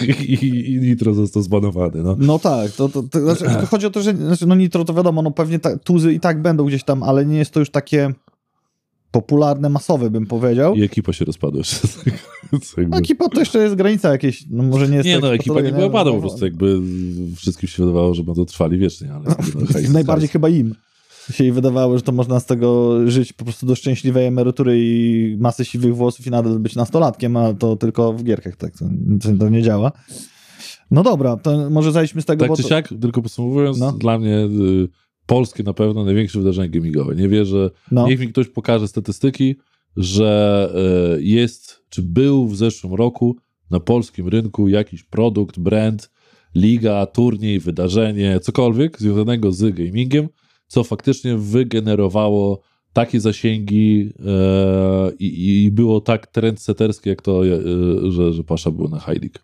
[SPEAKER 2] I, i, I, Nitro został zbanowany, no.
[SPEAKER 1] No tak, to, to, to, znaczy, to chodzi o to, że znaczy, no Nitro to wiadomo, no pewnie ta, tuzy i tak będą gdzieś tam, ale nie jest to już takie popularne, masowe, bym powiedział.
[SPEAKER 2] I ekipa się rozpadła.
[SPEAKER 1] no, ekipa to jeszcze jest granica jakieś, no może nie jest...
[SPEAKER 2] Nie, no ekipa nie była pada, po prostu jakby wszystkim się wydawało, że będą trwali wiecznie, ale...
[SPEAKER 1] No, najbardziej chyba im się jej wydawało, że to można z tego żyć po prostu do szczęśliwej emerytury i masy siwych włosów i nadal być nastolatkiem, a to tylko w gierkach tak to, to nie działa. No dobra, to może zejdźmy z tego,
[SPEAKER 2] Tak czy siak, tylko podsumowując, no. dla mnie... Polskie na pewno największe wydarzenie gamingowe. Nie wierzę, no. niech mi ktoś pokaże statystyki, że e, jest, czy był w zeszłym roku na polskim rynku jakiś produkt, brand, liga, turniej, wydarzenie, cokolwiek związanego z gamingiem, co faktycznie wygenerowało takie zasięgi e, i, i, było tak trendseterskie, jak to, e, że, że Pasza był na League.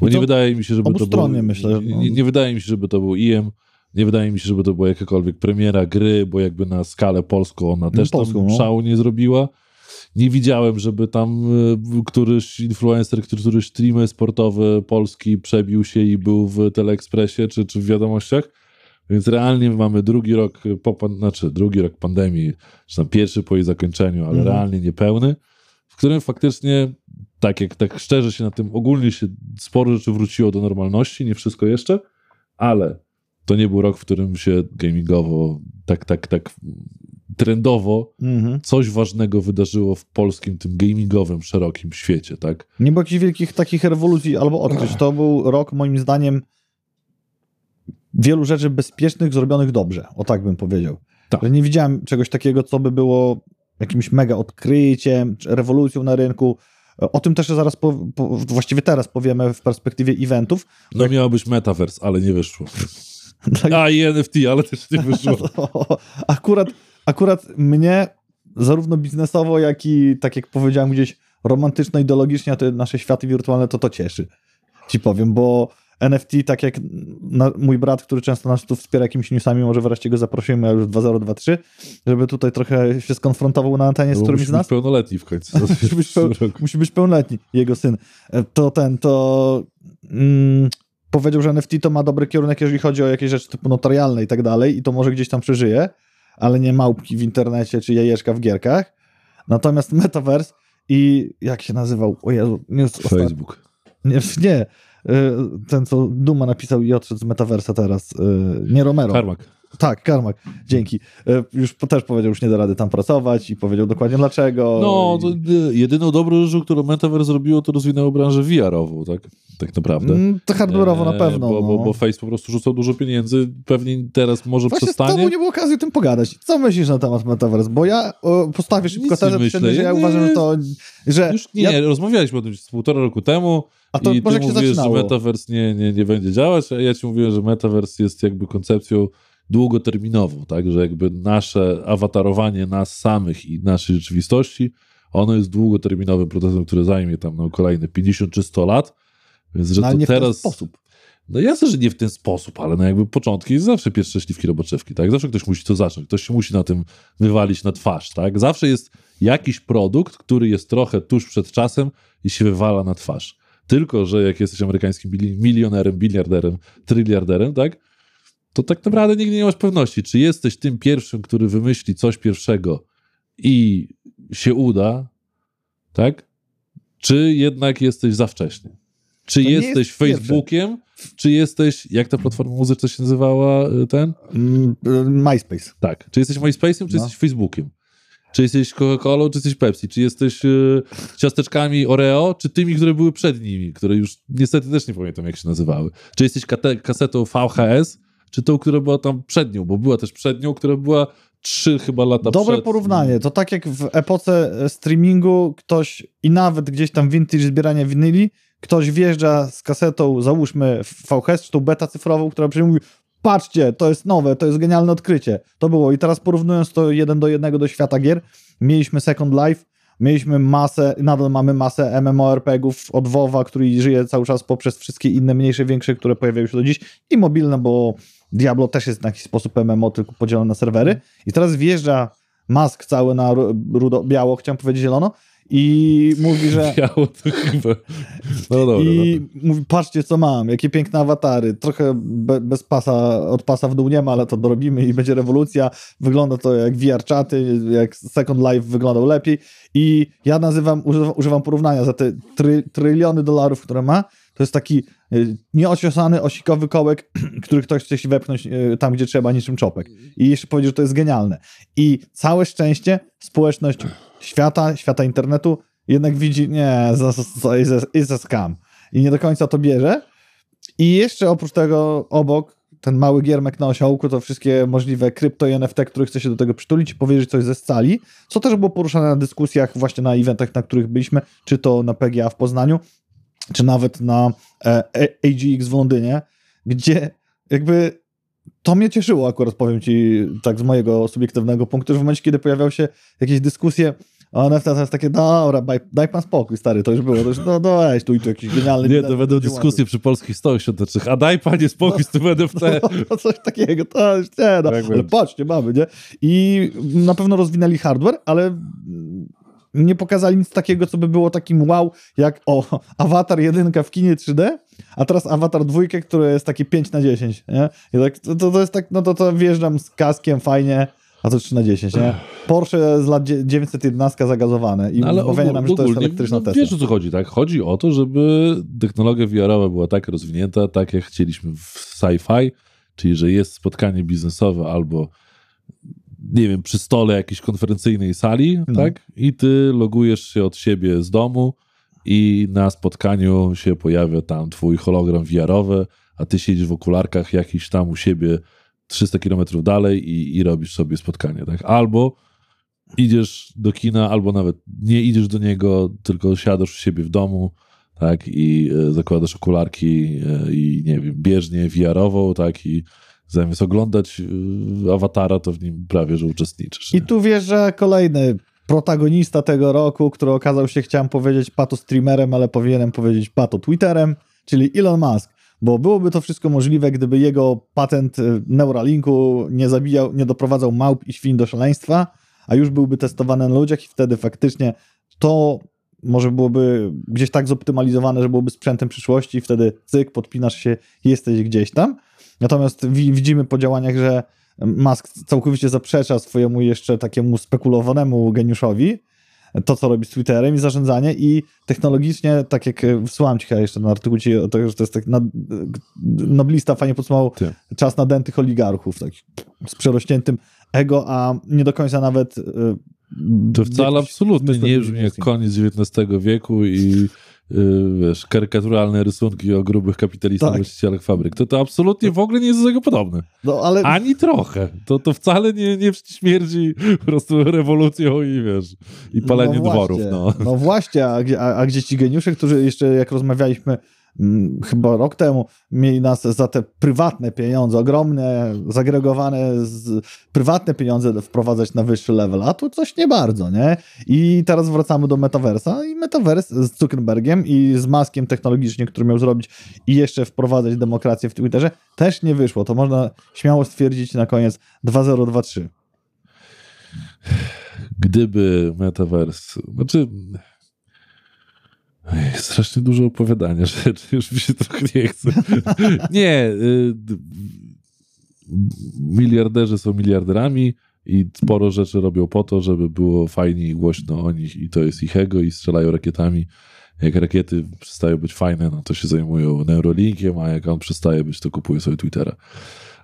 [SPEAKER 2] Bo nie wydaje mi się, żeby to był...
[SPEAKER 1] myślę. No.
[SPEAKER 2] Nie, nie, wydaje mi się, żeby to był IEM, nie wydaje mi się, żeby to była jakakolwiek premiera gry, bo jakby na skalę polską ona też Polską, tam no. szału nie zrobiła. Nie widziałem, żeby tam y, któryś influencer, któryś streamer sportowy polski przebił się i był w Teleekspresie czy, czy w wiadomościach. Więc realnie mamy drugi rok po, znaczy drugi rok pandemii, czy tam pierwszy po jej zakończeniu, ale mm. realnie niepełny, w którym faktycznie, tak jak tak szczerze się na tym, ogólnie się sporo rzeczy wróciło do normalności, nie wszystko jeszcze, ale to nie był rok, w którym się gamingowo, tak, tak, tak trendowo mhm. coś ważnego wydarzyło w polskim, tym gamingowym, szerokim świecie, tak?
[SPEAKER 1] Nie było jakichś wielkich takich rewolucji albo odkryć. To był rok, moim zdaniem, wielu rzeczy bezpiecznych, zrobionych dobrze. O tak bym powiedział. Tak. Że nie widziałem czegoś takiego, co by było jakimś mega odkryciem, rewolucją na rynku. O tym też zaraz, po, po, właściwie teraz powiemy w perspektywie eventów.
[SPEAKER 2] No miało być metaverse, ale nie wyszło. Tak. A i NFT, ale też nie wyszło.
[SPEAKER 1] akurat, akurat mnie zarówno biznesowo, jak i tak jak powiedziałem gdzieś romantyczno-ideologicznie, te nasze światy wirtualne, to to cieszy. Ci powiem, bo NFT, tak jak na, mój brat, który często nas tu wspiera jakimiś newsami, może wreszcie go zaprosimy, ja już 2023, żeby tutaj trochę się skonfrontował na antenie z którymś z nas.
[SPEAKER 2] Musi być pełnoletni w końcu.
[SPEAKER 1] musi, być peł, musi być pełnoletni, jego syn. E, to ten, to... Mm, powiedział, że NFT to ma dobry kierunek, jeżeli chodzi o jakieś rzeczy typu notarialne i tak dalej i to może gdzieś tam przeżyje, ale nie małpki w internecie czy jajeczka w gierkach. Natomiast Metaverse i jak się nazywał? O Jezu,
[SPEAKER 2] nie, Facebook.
[SPEAKER 1] Nie, nie, y, ten co Duma napisał i odszedł z Metaversa teraz. Y, nie Romero.
[SPEAKER 2] Karmak.
[SPEAKER 1] Tak, Karmak, dzięki. E, już też powiedział, już nie da rady tam pracować i powiedział dokładnie dlaczego.
[SPEAKER 2] No,
[SPEAKER 1] to
[SPEAKER 2] e, jedyną dobrą rzeczą, którą Metaverse zrobiło, to rozwinęło branżę VR-ową, tak? Tak naprawdę. Mm,
[SPEAKER 1] to hardware'owo na e, pewno.
[SPEAKER 2] Bo,
[SPEAKER 1] no.
[SPEAKER 2] bo, bo Face po prostu rzucał dużo pieniędzy, pewnie teraz może Właśnie przestanie. Właśnie
[SPEAKER 1] nie było okazji o tym pogadać. Co myślisz na temat Metaverse? Bo ja o, postawię szybko tezę, myślę, że ja nie, uważam, że to... Że
[SPEAKER 2] już nie, ja... nie, rozmawialiśmy o tym półtora roku temu a to i ty mówiłeś, że Metaverse nie, nie, nie będzie działać, a ja ci mówiłem, że Metaverse jest jakby koncepcją długoterminowo, tak, że jakby nasze awatarowanie nas samych i naszej rzeczywistości, ono jest długoterminowym procesem, który zajmie tam no, kolejne 50 czy 100 lat, więc że no, to
[SPEAKER 1] nie
[SPEAKER 2] teraz...
[SPEAKER 1] W ten sposób.
[SPEAKER 2] No jasne, że nie w ten sposób, ale no jakby początki jest zawsze pierwsze śliwki roboczewki, tak? Zawsze ktoś musi to zacząć, ktoś się musi na tym wywalić na twarz, tak? Zawsze jest jakiś produkt, który jest trochę tuż przed czasem i się wywala na twarz. Tylko, że jak jesteś amerykańskim milionerem, biliarderem, tryliarderem, tak? To tak naprawdę nigdy nie masz pewności, czy jesteś tym pierwszym, który wymyśli coś pierwszego i się uda, tak? Czy jednak jesteś za wcześnie? Czy to jesteś jest Facebookiem, czy jesteś, jak ta platforma muzyczna się nazywała, y, ten?
[SPEAKER 1] Mm, y, MySpace.
[SPEAKER 2] Tak. Czy jesteś MySpace'em, czy no. jesteś Facebookiem? Czy jesteś Coca-Colą, czy jesteś Pepsi? Czy jesteś y, ciasteczkami Oreo, czy tymi, które były przed nimi, które już niestety też nie pamiętam, jak się nazywały? Czy jesteś kasetą VHS, czy tą, która była tam przed nią, bo była też przed nią, która była trzy chyba lata
[SPEAKER 1] Dobre
[SPEAKER 2] przed.
[SPEAKER 1] porównanie. To tak jak w epoce e, streamingu ktoś i nawet gdzieś tam vintage zbierania winyli, ktoś wjeżdża z kasetą, załóżmy VHS, czy tą beta cyfrową, która przyjmuje mówi patrzcie, to jest nowe, to jest genialne odkrycie. To było. I teraz porównując to jeden do jednego do świata gier, mieliśmy Second Life, mieliśmy masę, nadal mamy masę MMORPGów od WoWa, który żyje cały czas poprzez wszystkie inne mniejsze, większe, które pojawiają się do dziś i mobilne, bo Diablo też jest w jakiś sposób MMO, tylko podzielone na serwery. I teraz wjeżdża mask cały na rudo, biało, chciałem powiedzieć zielono, i mówi, że...
[SPEAKER 2] Biało to chyba... No dobra,
[SPEAKER 1] I
[SPEAKER 2] dobra.
[SPEAKER 1] mówi, patrzcie co mam, jakie piękne awatary. Trochę be, bez pasa, od pasa w dół nie ma, ale to dorobimy i będzie rewolucja. Wygląda to jak VR czaty, jak Second Life wyglądał lepiej. I ja nazywam, używam, używam porównania za te try, tryliony dolarów, które ma. To jest taki y, nieociosany, osikowy kołek, który ktoś chce się wepchnąć y, tam, gdzie trzeba, niczym czopek. I jeszcze powiedzieć, że to jest genialne. I całe szczęście społeczność świata, świata internetu jednak widzi, nie, jest a scam. I nie do końca to bierze. I jeszcze oprócz tego obok, ten mały giermek na osiołku, to wszystkie możliwe krypto i NFT, które chce się do tego przytulić powiedzieć coś ze scali, co też było poruszane na dyskusjach właśnie na eventach, na których byliśmy, czy to na PGA w Poznaniu, czy nawet na e, AGX w Londynie, gdzie jakby to mnie cieszyło akurat, powiem ci tak z mojego subiektywnego punktu, że w momencie, kiedy pojawiały się jakieś dyskusje o NFT, to jest takie, dobra, daj, daj pan spokój, stary, to już było, to już, no, no weź, tu i tu jakiś genialny...
[SPEAKER 2] Nie, to będą dyskusje przy polskich stołach świątecznych, a daj panie spokój z tym NFT.
[SPEAKER 1] No, no coś takiego, to już nie, no,
[SPEAKER 2] Tak
[SPEAKER 1] ale
[SPEAKER 2] będzie.
[SPEAKER 1] patrzcie, mamy, nie? I na pewno rozwinęli hardware, ale nie pokazali nic takiego, co by było takim wow, jak o, Avatar 1 w kinie 3D, a teraz Avatar 2, który jest taki 5 na 10, nie? I tak, to, to jest tak, no to, to wjeżdżam z kaskiem fajnie, a to 3 na 10, nie? Porsche z lat dzie- 911 zagazowane i
[SPEAKER 2] Ale
[SPEAKER 1] mówienie nam, że to jest elektryczna
[SPEAKER 2] no,
[SPEAKER 1] Tesla.
[SPEAKER 2] Wiesz o co chodzi, tak? Chodzi o to, żeby technologia VR-owa była tak rozwinięta, tak jak chcieliśmy w sci-fi, czyli że jest spotkanie biznesowe albo nie wiem, przy stole jakiejś konferencyjnej sali,
[SPEAKER 1] No.
[SPEAKER 2] tak? I ty logujesz się od siebie z domu i na spotkaniu się pojawia tam twój hologram VR-owy, a ty siedzisz w okularkach jakiś tam u siebie 300 kilometrów dalej i, i robisz sobie spotkanie, tak? Albo idziesz do kina, albo nawet nie idziesz do niego, tylko siadasz u siebie w domu, tak, i e, zakładasz okularki e, i nie wiem, bieżnię VR-ową, tak, i zamiast oglądać e, awatara, to w nim prawie, że uczestniczysz.
[SPEAKER 1] I
[SPEAKER 2] nie?
[SPEAKER 1] tu wjeżdża kolejny protagonista tego roku, który okazał się, chciałem powiedzieć, pato streamerem, ale powinienem powiedzieć pato Twitterem, czyli Elon Musk. Bo byłoby to wszystko możliwe, gdyby jego patent y, Neuralinku nie zabijał, nie doprowadzał małp i świń do szaleństwa, a już byłby testowany na ludziach i wtedy faktycznie to może byłoby gdzieś tak zoptymalizowane, że byłoby sprzętem przyszłości i wtedy cyk, podpinasz się i jesteś gdzieś tam. Natomiast wi- widzimy po działaniach, że Musk całkowicie zaprzecza swojemu jeszcze takiemu spekulowanemu geniuszowi to, co robi z Twitterem i zarządzanie i technologicznie, tak jak e, wysłałem ci chyba jeszcze na artykuł, ci to, że to jest tak nad, noblista fajnie podsumował
[SPEAKER 2] Ty.
[SPEAKER 1] czas nadętych oligarchów, takich z przerośniętym ego, a nie do końca nawet e,
[SPEAKER 2] To wcale absolutnie nie brzmi jak koniec XIX wieku i wiesz, karykaturalne rysunki o grubych kapitalistach,
[SPEAKER 1] Tak.
[SPEAKER 2] właścicielach fabryk. To to absolutnie w ogóle nie jest do tego podobne.
[SPEAKER 1] No, ale
[SPEAKER 2] Ani trochę. To, to wcale nie, nie śmierdzi po prostu rewolucją i wiesz, i paleniem
[SPEAKER 1] no
[SPEAKER 2] dworów. No.
[SPEAKER 1] no właśnie, a, gdzie- a, a gdzie ci geniusze, którzy jeszcze jak rozmawialiśmy chyba rok temu, mieli nas za te prywatne pieniądze, ogromne, zagregowane z prywatne pieniądze wprowadzać na wyższy level, a tu coś nie bardzo, nie? I teraz wracamy do Metaversa i Metavers z Zuckerbergiem i z maskiem technologicznie, który miał zrobić i jeszcze wprowadzać demokrację w Twitterze, też nie wyszło. To można śmiało stwierdzić na koniec 2023.
[SPEAKER 2] Gdyby Metaverse, znaczy Ej, strasznie dużo opowiadania rzeczy, już mi się trochę nie chce. Nie, y, miliarderzy są miliarderami i sporo rzeczy robią po to, żeby było fajnie i głośno o nich i to jest ich ego i strzelają rakietami. Jak rakiety przestają być fajne, no to się zajmują Neuralinkiem, a jak on przestaje być, to kupują sobie Twittera.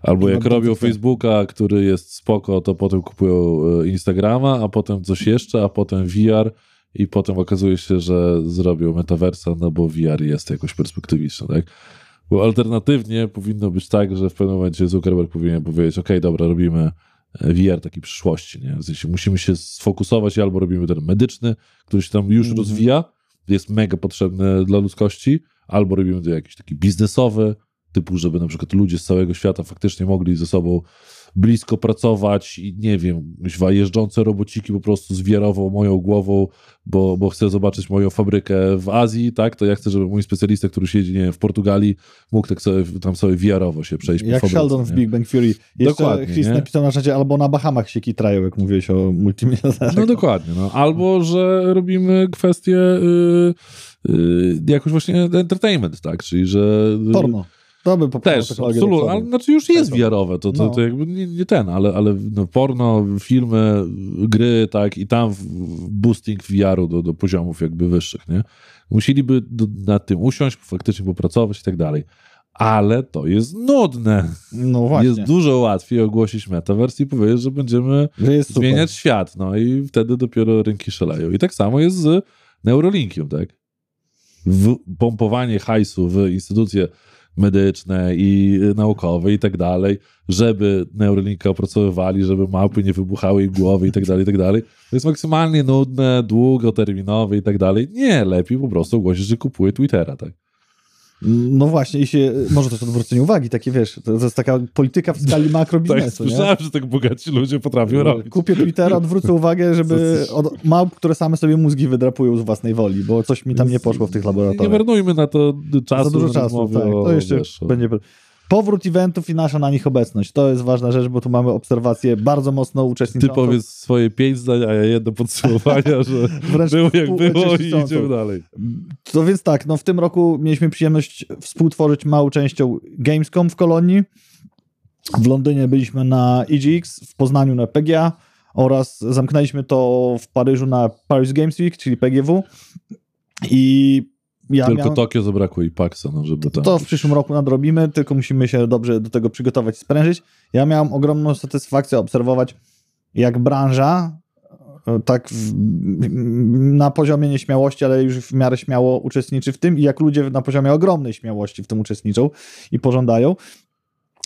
[SPEAKER 2] Albo jak robią. Facebooka, który jest spoko, to potem kupują e, Instagrama, a potem coś jeszcze, a potem VR i potem okazuje się, że zrobią metaversa, no bo VR jest jakoś perspektywiczny, tak? Bo alternatywnie powinno być tak, że w pewnym momencie Zuckerberg powinien powiedzieć, ok, dobra, robimy VR taki przyszłości, nie? W sensie musimy się sfokusować albo robimy ten medyczny, który się tam już mm. rozwija, jest mega potrzebny dla ludzkości, albo robimy to jakiś taki biznesowy, typu, żeby na przykład ludzie z całego świata faktycznie mogli ze sobą blisko pracować i nie wiem, jeżdżące robociki po prostu zwierowo moją głową, bo, bo chcę zobaczyć moją fabrykę w Azji, tak, to ja chcę, żeby mój specjalista, który siedzi, nie wiem, w Portugalii, mógł tak sobie, tam sobie wiarowo się przejść
[SPEAKER 1] Jak
[SPEAKER 2] po fabryce,
[SPEAKER 1] Sheldon w Big Bang Fury. Jeszcze
[SPEAKER 2] Dokładnie,
[SPEAKER 1] Chris
[SPEAKER 2] nie?
[SPEAKER 1] napisał na czacie, albo na Bahamach się kitrają, jak mówiłeś o multimilionerach.
[SPEAKER 2] No dokładnie, no. albo, że robimy kwestię y, y, jakoś właśnie entertainment, tak, czyli, że...
[SPEAKER 1] Porno. To by
[SPEAKER 2] Też, absolutnie, ale znaczy już jest wiarowe, to, to,
[SPEAKER 1] No.
[SPEAKER 2] to jakby nie, nie ten, ale, ale no porno, filmy, gry, tak, i tam boosting VR-u do, do poziomów jakby wyższych, nie? Musieliby do, nad tym usiąść, faktycznie popracować i tak dalej. Ale to jest nudne.
[SPEAKER 1] No właśnie.
[SPEAKER 2] Jest dużo łatwiej ogłosić metaverse i powiedzieć, że będziemy zmieniać świat, no i wtedy dopiero rynki szaleją. I tak samo jest z Neuralinkiem, tak? W, pompowanie hajsu w instytucje medyczne i y, naukowe i tak dalej, żeby Neuralinka opracowywali, żeby małpy nie wybuchały ich głowy i tak dalej, i tak dalej. To jest maksymalnie nudne, długoterminowe i tak dalej. Nie, lepiej po prostu ogłosić, że kupuje Twittera, tak?
[SPEAKER 1] No właśnie, i się, może to jest odwrócenie uwagi, takie wiesz, to, to jest taka polityka w skali
[SPEAKER 2] Tak,
[SPEAKER 1] makrobiznesu, nie?
[SPEAKER 2] słyszałem, że tak bogaci ludzie potrafią robić.
[SPEAKER 1] Kupię Twittera, odwrócę uwagę, żeby od małp, które same sobie mózgi wydrapują z własnej woli, bo coś mi tam nie poszło w tych
[SPEAKER 2] Nie
[SPEAKER 1] laboratoriach.
[SPEAKER 2] marnujmy na to czasu.
[SPEAKER 1] Za dużo czasu, tak. To jeszcze
[SPEAKER 2] o-
[SPEAKER 1] będzie... Powrót eventów i nasza na nich obecność. To jest ważna rzecz, bo tu mamy obserwację bardzo mocno
[SPEAKER 2] Ty
[SPEAKER 1] uczestniczącą.
[SPEAKER 2] powiedz swoje pięć zdań, a ja jedno podsumowania, że
[SPEAKER 1] Wręcz
[SPEAKER 2] było jak było i idziemy dalej.
[SPEAKER 1] To więc tak, no w tym roku mieliśmy przyjemność współtworzyć małą częścią Gamescom w Kolonii. W Londynie byliśmy na EGX, w Poznaniu na PGA oraz zamknęliśmy to w Paryżu na Paris Games Week, czyli PGW. I ja
[SPEAKER 2] Tylko
[SPEAKER 1] miałem...
[SPEAKER 2] Tokio zabrakło i Paxa, no żeby tam...
[SPEAKER 1] To w przyszłym roku nadrobimy, tylko musimy się dobrze do tego przygotować i sprężyć. Ja miałem ogromną satysfakcję obserwować, jak branża e, tak w, na poziomie nieśmiałości, ale już w miarę śmiało uczestniczy w tym i jak ludzie na poziomie ogromnej śmiałości w tym uczestniczą i pożądają.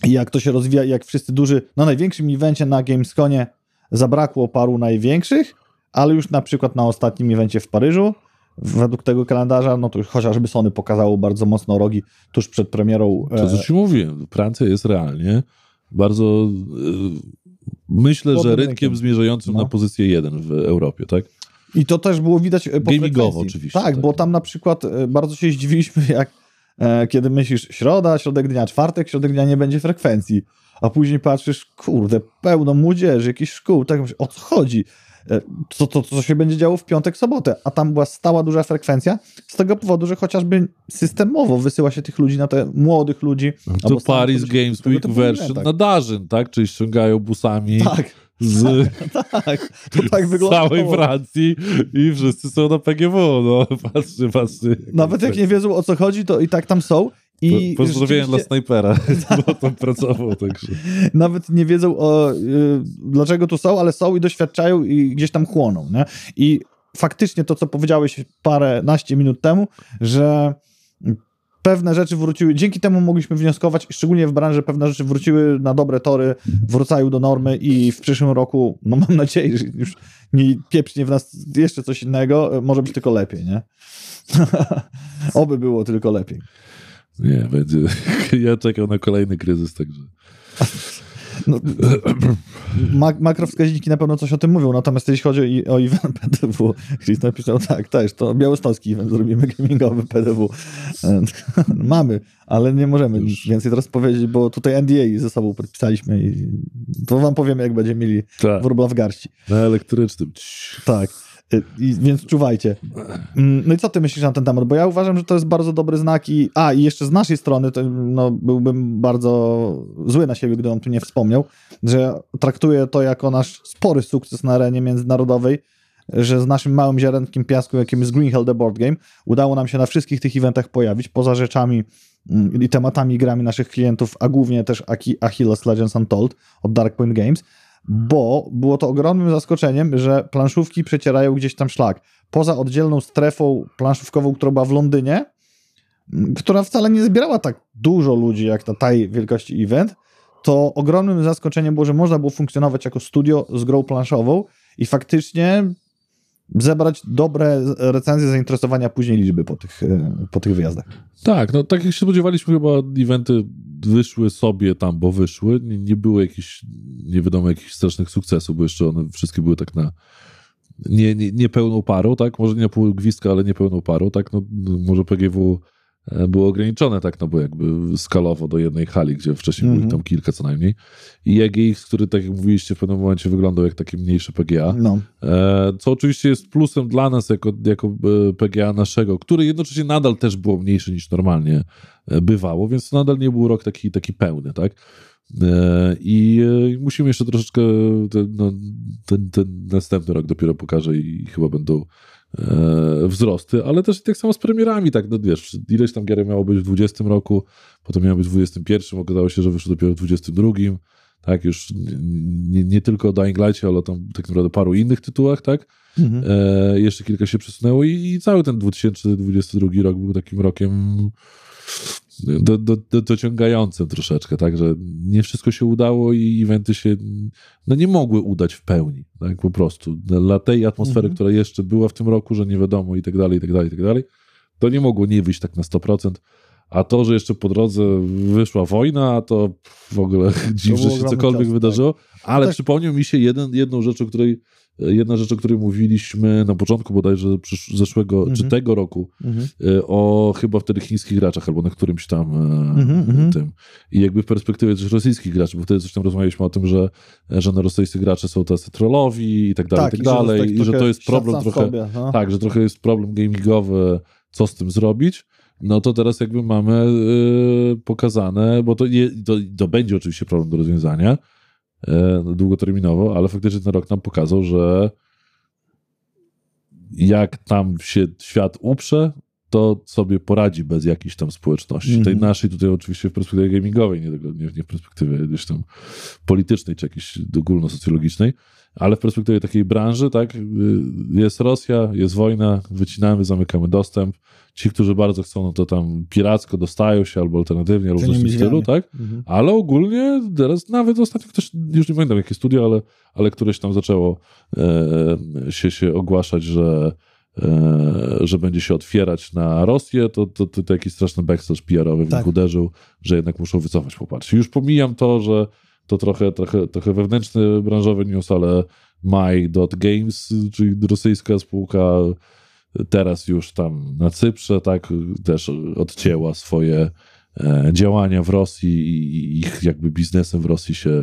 [SPEAKER 1] I jak to się rozwija, jak wszyscy duży, na największym evencie na Gamesconie zabrakło paru największych, ale już na przykład na ostatnim evencie w Paryżu, według tego kalendarza, no to chociażby Sony pokazało bardzo mocno rogi tuż przed premierą.
[SPEAKER 2] To, co
[SPEAKER 1] e,
[SPEAKER 2] ci mówiłem, Francja jest realnie bardzo... e, Myślę, że rynkiem
[SPEAKER 1] rynkiem.
[SPEAKER 2] zmierzającym
[SPEAKER 1] No.
[SPEAKER 2] na pozycję jeden w Europie, tak?
[SPEAKER 1] I to też było widać e, po
[SPEAKER 2] Gamingowo oczywiście,
[SPEAKER 1] Tak,
[SPEAKER 2] tak.
[SPEAKER 1] bo tam na przykład bardzo się zdziwiliśmy, jak kiedy myślisz środa, środek dnia, czwartek, środek dnia nie będzie frekwencji, a później patrzysz, kurde, pełno młodzieży, jakichś szkół, tak myślisz, o co chodzi? E, Co, to, co się będzie działo w piątek, sobotę? A tam była stała duża frekwencja z tego powodu, że chociażby systemowo wysyła się tych ludzi na te młodych ludzi.
[SPEAKER 2] To
[SPEAKER 1] samych
[SPEAKER 2] Paris
[SPEAKER 1] ludzi,
[SPEAKER 2] Games Week version Darzyn, tak? Czyli ściągają busami
[SPEAKER 1] Tak,
[SPEAKER 2] z
[SPEAKER 1] tak, to tak
[SPEAKER 2] całej Francji i wszyscy są na PGW, no patrzcie, patrzcie.
[SPEAKER 1] Nawet jak nie wiedzą o co chodzi, to i tak tam są. I
[SPEAKER 2] Po- Pozdrowienia dla snajpera, bo tam pracował, także...
[SPEAKER 1] nawet nie wiedzą o, y, dlaczego tu są, ale są i doświadczają i gdzieś tam chłoną. Nie? I faktycznie to, co powiedziałeś parę naście minut temu, że pewne rzeczy wróciły, dzięki temu mogliśmy wnioskować, szczególnie w branży pewne rzeczy wróciły na dobre tory, wracają do normy i w przyszłym roku, no mam nadzieję, że już nie pieprznie w nas jeszcze coś innego, może być tylko lepiej, nie? Oby było tylko lepiej.
[SPEAKER 2] Nie, będzie... Ja czekam na kolejny kryzys, także...
[SPEAKER 1] No, mak makrowskaźniki na pewno coś o tym mówią, natomiast jeśli chodzi o, o event PDW, Chris napisał tak, też, to białostocki event zrobimy gamingowy PDW. Mamy, ale nie możemy nic więcej teraz powiedzieć, bo tutaj NDA ze sobą podpisaliśmy i to wam powiemy, jak będziemy mieli
[SPEAKER 2] Tak,
[SPEAKER 1] wróbla w garści.
[SPEAKER 2] na elektrycznym.
[SPEAKER 1] Tak. Y, więc czuwajcie. Mm, No i co ty myślisz na ten temat? Bo ja uważam, że to jest bardzo dobry znak i a, i jeszcze z naszej strony to no, byłbym bardzo zły na siebie, gdybym tu nie wspomniał, że traktuję to jako nasz spory sukces na arenie międzynarodowej, że z naszym małym ziarenkiem piasku, jakim jest Green Hell The Board Game, udało nam się na wszystkich tych eventach pojawić, poza rzeczami mm, i tematami grami naszych klientów, a głównie też Achilles Legends Untold od Dark Point Games, bo było to ogromnym zaskoczeniem, że planszówki przecierają gdzieś tam szlak. Poza oddzielną strefą planszówkową, która była w Londynie, która wcale nie zbierała tak dużo ludzi jak na tej wielkości event, to ogromnym zaskoczeniem było, że można było funkcjonować jako studio z grą planszową i faktycznie zebrać dobre recenzje zainteresowania, później liczby po tych, e, po tych wyjazdach.
[SPEAKER 2] Tak, no tak jak się spodziewaliśmy, chyba eventy wyszły sobie tam, bo wyszły. Nie, nie było jakichś, nie wiadomo, jakichś strasznych sukcesów, bo jeszcze one wszystkie były tak na nie, nie, nie pełną parą, tak? Może nie pół gwizdka, ale nie pełną parą, tak? No, może PGW było ograniczone tak, no bo jakby skalowo do jednej hali, gdzie wcześniej mm -hmm. było tam kilka co najmniej. I EGX, który tak jak mówiliście w pewnym momencie wyglądał jak takie mniejsze PGA, no. E, co oczywiście jest plusem dla nas jako, jako e, PGA naszego, który jednocześnie nadal też było mniejszy niż normalnie bywało, więc nadal nie był rok taki, taki pełny, tak? I musimy jeszcze troszeczkę ten, no, ten, ten następny rok dopiero pokaże i chyba będą e, wzrosty, ale też tak samo z premierami, tak, no wiesz, ileś tam gier miało być w 20 roku, potem miało być w 21, okazało się, że wyszło dopiero w 22, tak, już nie, nie tylko o Dying Light, ale tam tak naprawdę paru innych tytułach, tak, mhm. e, jeszcze kilka się przesunęło i, i cały ten 2022 rok był takim rokiem do, do, do, dociągającym troszeczkę, tak, że nie wszystko się udało i eventy się no nie mogły udać w pełni, tak, po prostu. Dla tej atmosfery, mhm. która jeszcze była w tym roku, że nie wiadomo i tak dalej, i tak dalej, i tak dalej, to nie mogło nie wyjść tak na 100%. A to, że jeszcze po drodze wyszła wojna, to w ogóle dziw, że się cokolwiek czas, wydarzyło. Tak. Ale tak. przypomniał mi się jeden, jedną rzecz, o której Jedna rzecz, o której mówiliśmy na początku bodajże zeszłego, czy mhm. tego roku, mhm. E, o chyba wtedy chińskich graczach, albo na którymś tam e, mhm, tym. I jakby w perspektywie też rosyjskich graczy, bo wtedy coś tam rozmawialiśmy o tym, że, że na rosyjscy gracze są tacy trollowi i tak dalej, tak, i tak dalej. Tak I że to jest problem trochę, sobie, no. tak, że trochę jest problem gamingowy, co z tym zrobić no to teraz jakby mamy yy, pokazane, bo to, je, to, to, będzie oczywiście problem do rozwiązania, E, długoterminowo, ale faktycznie ten rok nam pokazał, że jak tam się świat uprze, to sobie poradzi bez jakiejś tam społeczności. Mm -hmm. Tej naszej tutaj oczywiście w perspektywie gamingowej, nie, nie, nie w perspektywie gdzieś tam politycznej czy jakiejś ogólnosocjologicznej, ale w perspektywie takiej branży, tak, y, jest Rosja, jest wojna, wycinamy, zamykamy dostęp. Ci, którzy bardzo chcą, no to tam piracko dostają się albo alternatywnie, coś w tym stylu, tak? Mhm. Ale ogólnie teraz nawet ostatnio ktoś, już nie pamiętam jakie studio, ale, ale któreś tam zaczęło e, się, się ogłaszać, że e, że będzie się otwierać na Rosję, to, to, to, to jakiś straszny backstash PR-owy tak. uderzył, że jednak muszą wycofać poparcie. Już pomijam to, że to trochę, trochę, trochę wewnętrzny branżowy news, ale My.Games, czyli rosyjska spółka, teraz już tam na Cyprze, tak, też odcięła swoje e, działania w Rosji i ich jakby biznesem w Rosji się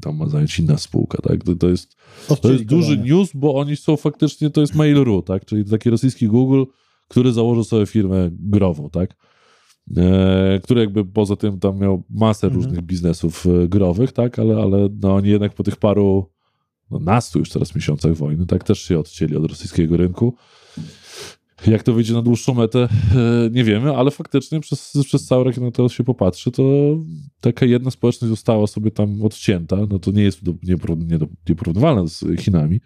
[SPEAKER 2] tam ma zająć inna spółka, tak? To, to jest, to jest duży news, bo oni są faktycznie, to jest Mail.ru, tak? Czyli taki rosyjski Google, który założył sobie firmę grową, tak? E, który jakby poza tym tam miał masę mhm. różnych biznesów e, growych, tak, ale, ale no oni jednak po tych paru, no nastu już teraz miesiącach wojny, tak, też się odcięli od rosyjskiego rynku. Jak to wyjdzie na dłuższą metę, e, nie wiemy, ale faktycznie przez, przez cały rok, na to się popatrzy, to taka jedna społeczność została sobie tam odcięta. No to nie jest nieporównywalne z Chinami,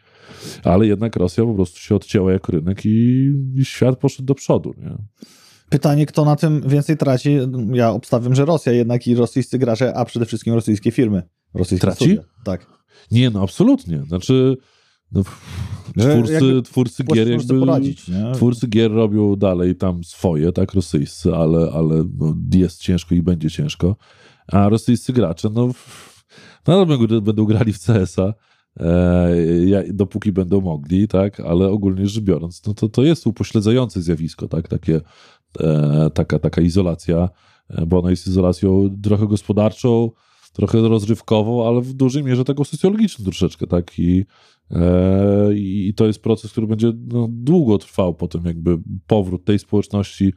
[SPEAKER 2] ale jednak Rosja po prostu się odcięła jako rynek i, i świat poszedł do przodu. Nie?
[SPEAKER 1] Pytanie, kto na tym więcej traci? Ja obstawiam, że Rosja jednak i rosyjscy gracze, a przede wszystkim rosyjskie firmy. Rosyjskie
[SPEAKER 2] traci? Studia.
[SPEAKER 1] Tak.
[SPEAKER 2] Nie, no absolutnie. Znaczy, no, twórcy, twórcy gier jakby, poradzić, twórcy gier robią dalej tam swoje, tak, rosyjscy, ale, ale no, jest ciężko i będzie ciężko. A rosyjscy gracze, no, nadal będą, będą grali w CS-a, e, dopóki będą mogli, tak, ale ogólnie rzecz biorąc, no to, to jest upośledzające zjawisko, tak, takie taka, taka izolacja, e, bo ona jest izolacją trochę gospodarczą, trochę rozrywkową, ale w dużej mierze taką socjologiczną troszeczkę, tak? I, e, i to jest proces, który będzie no, długo trwał potem jakby powrót tej społeczności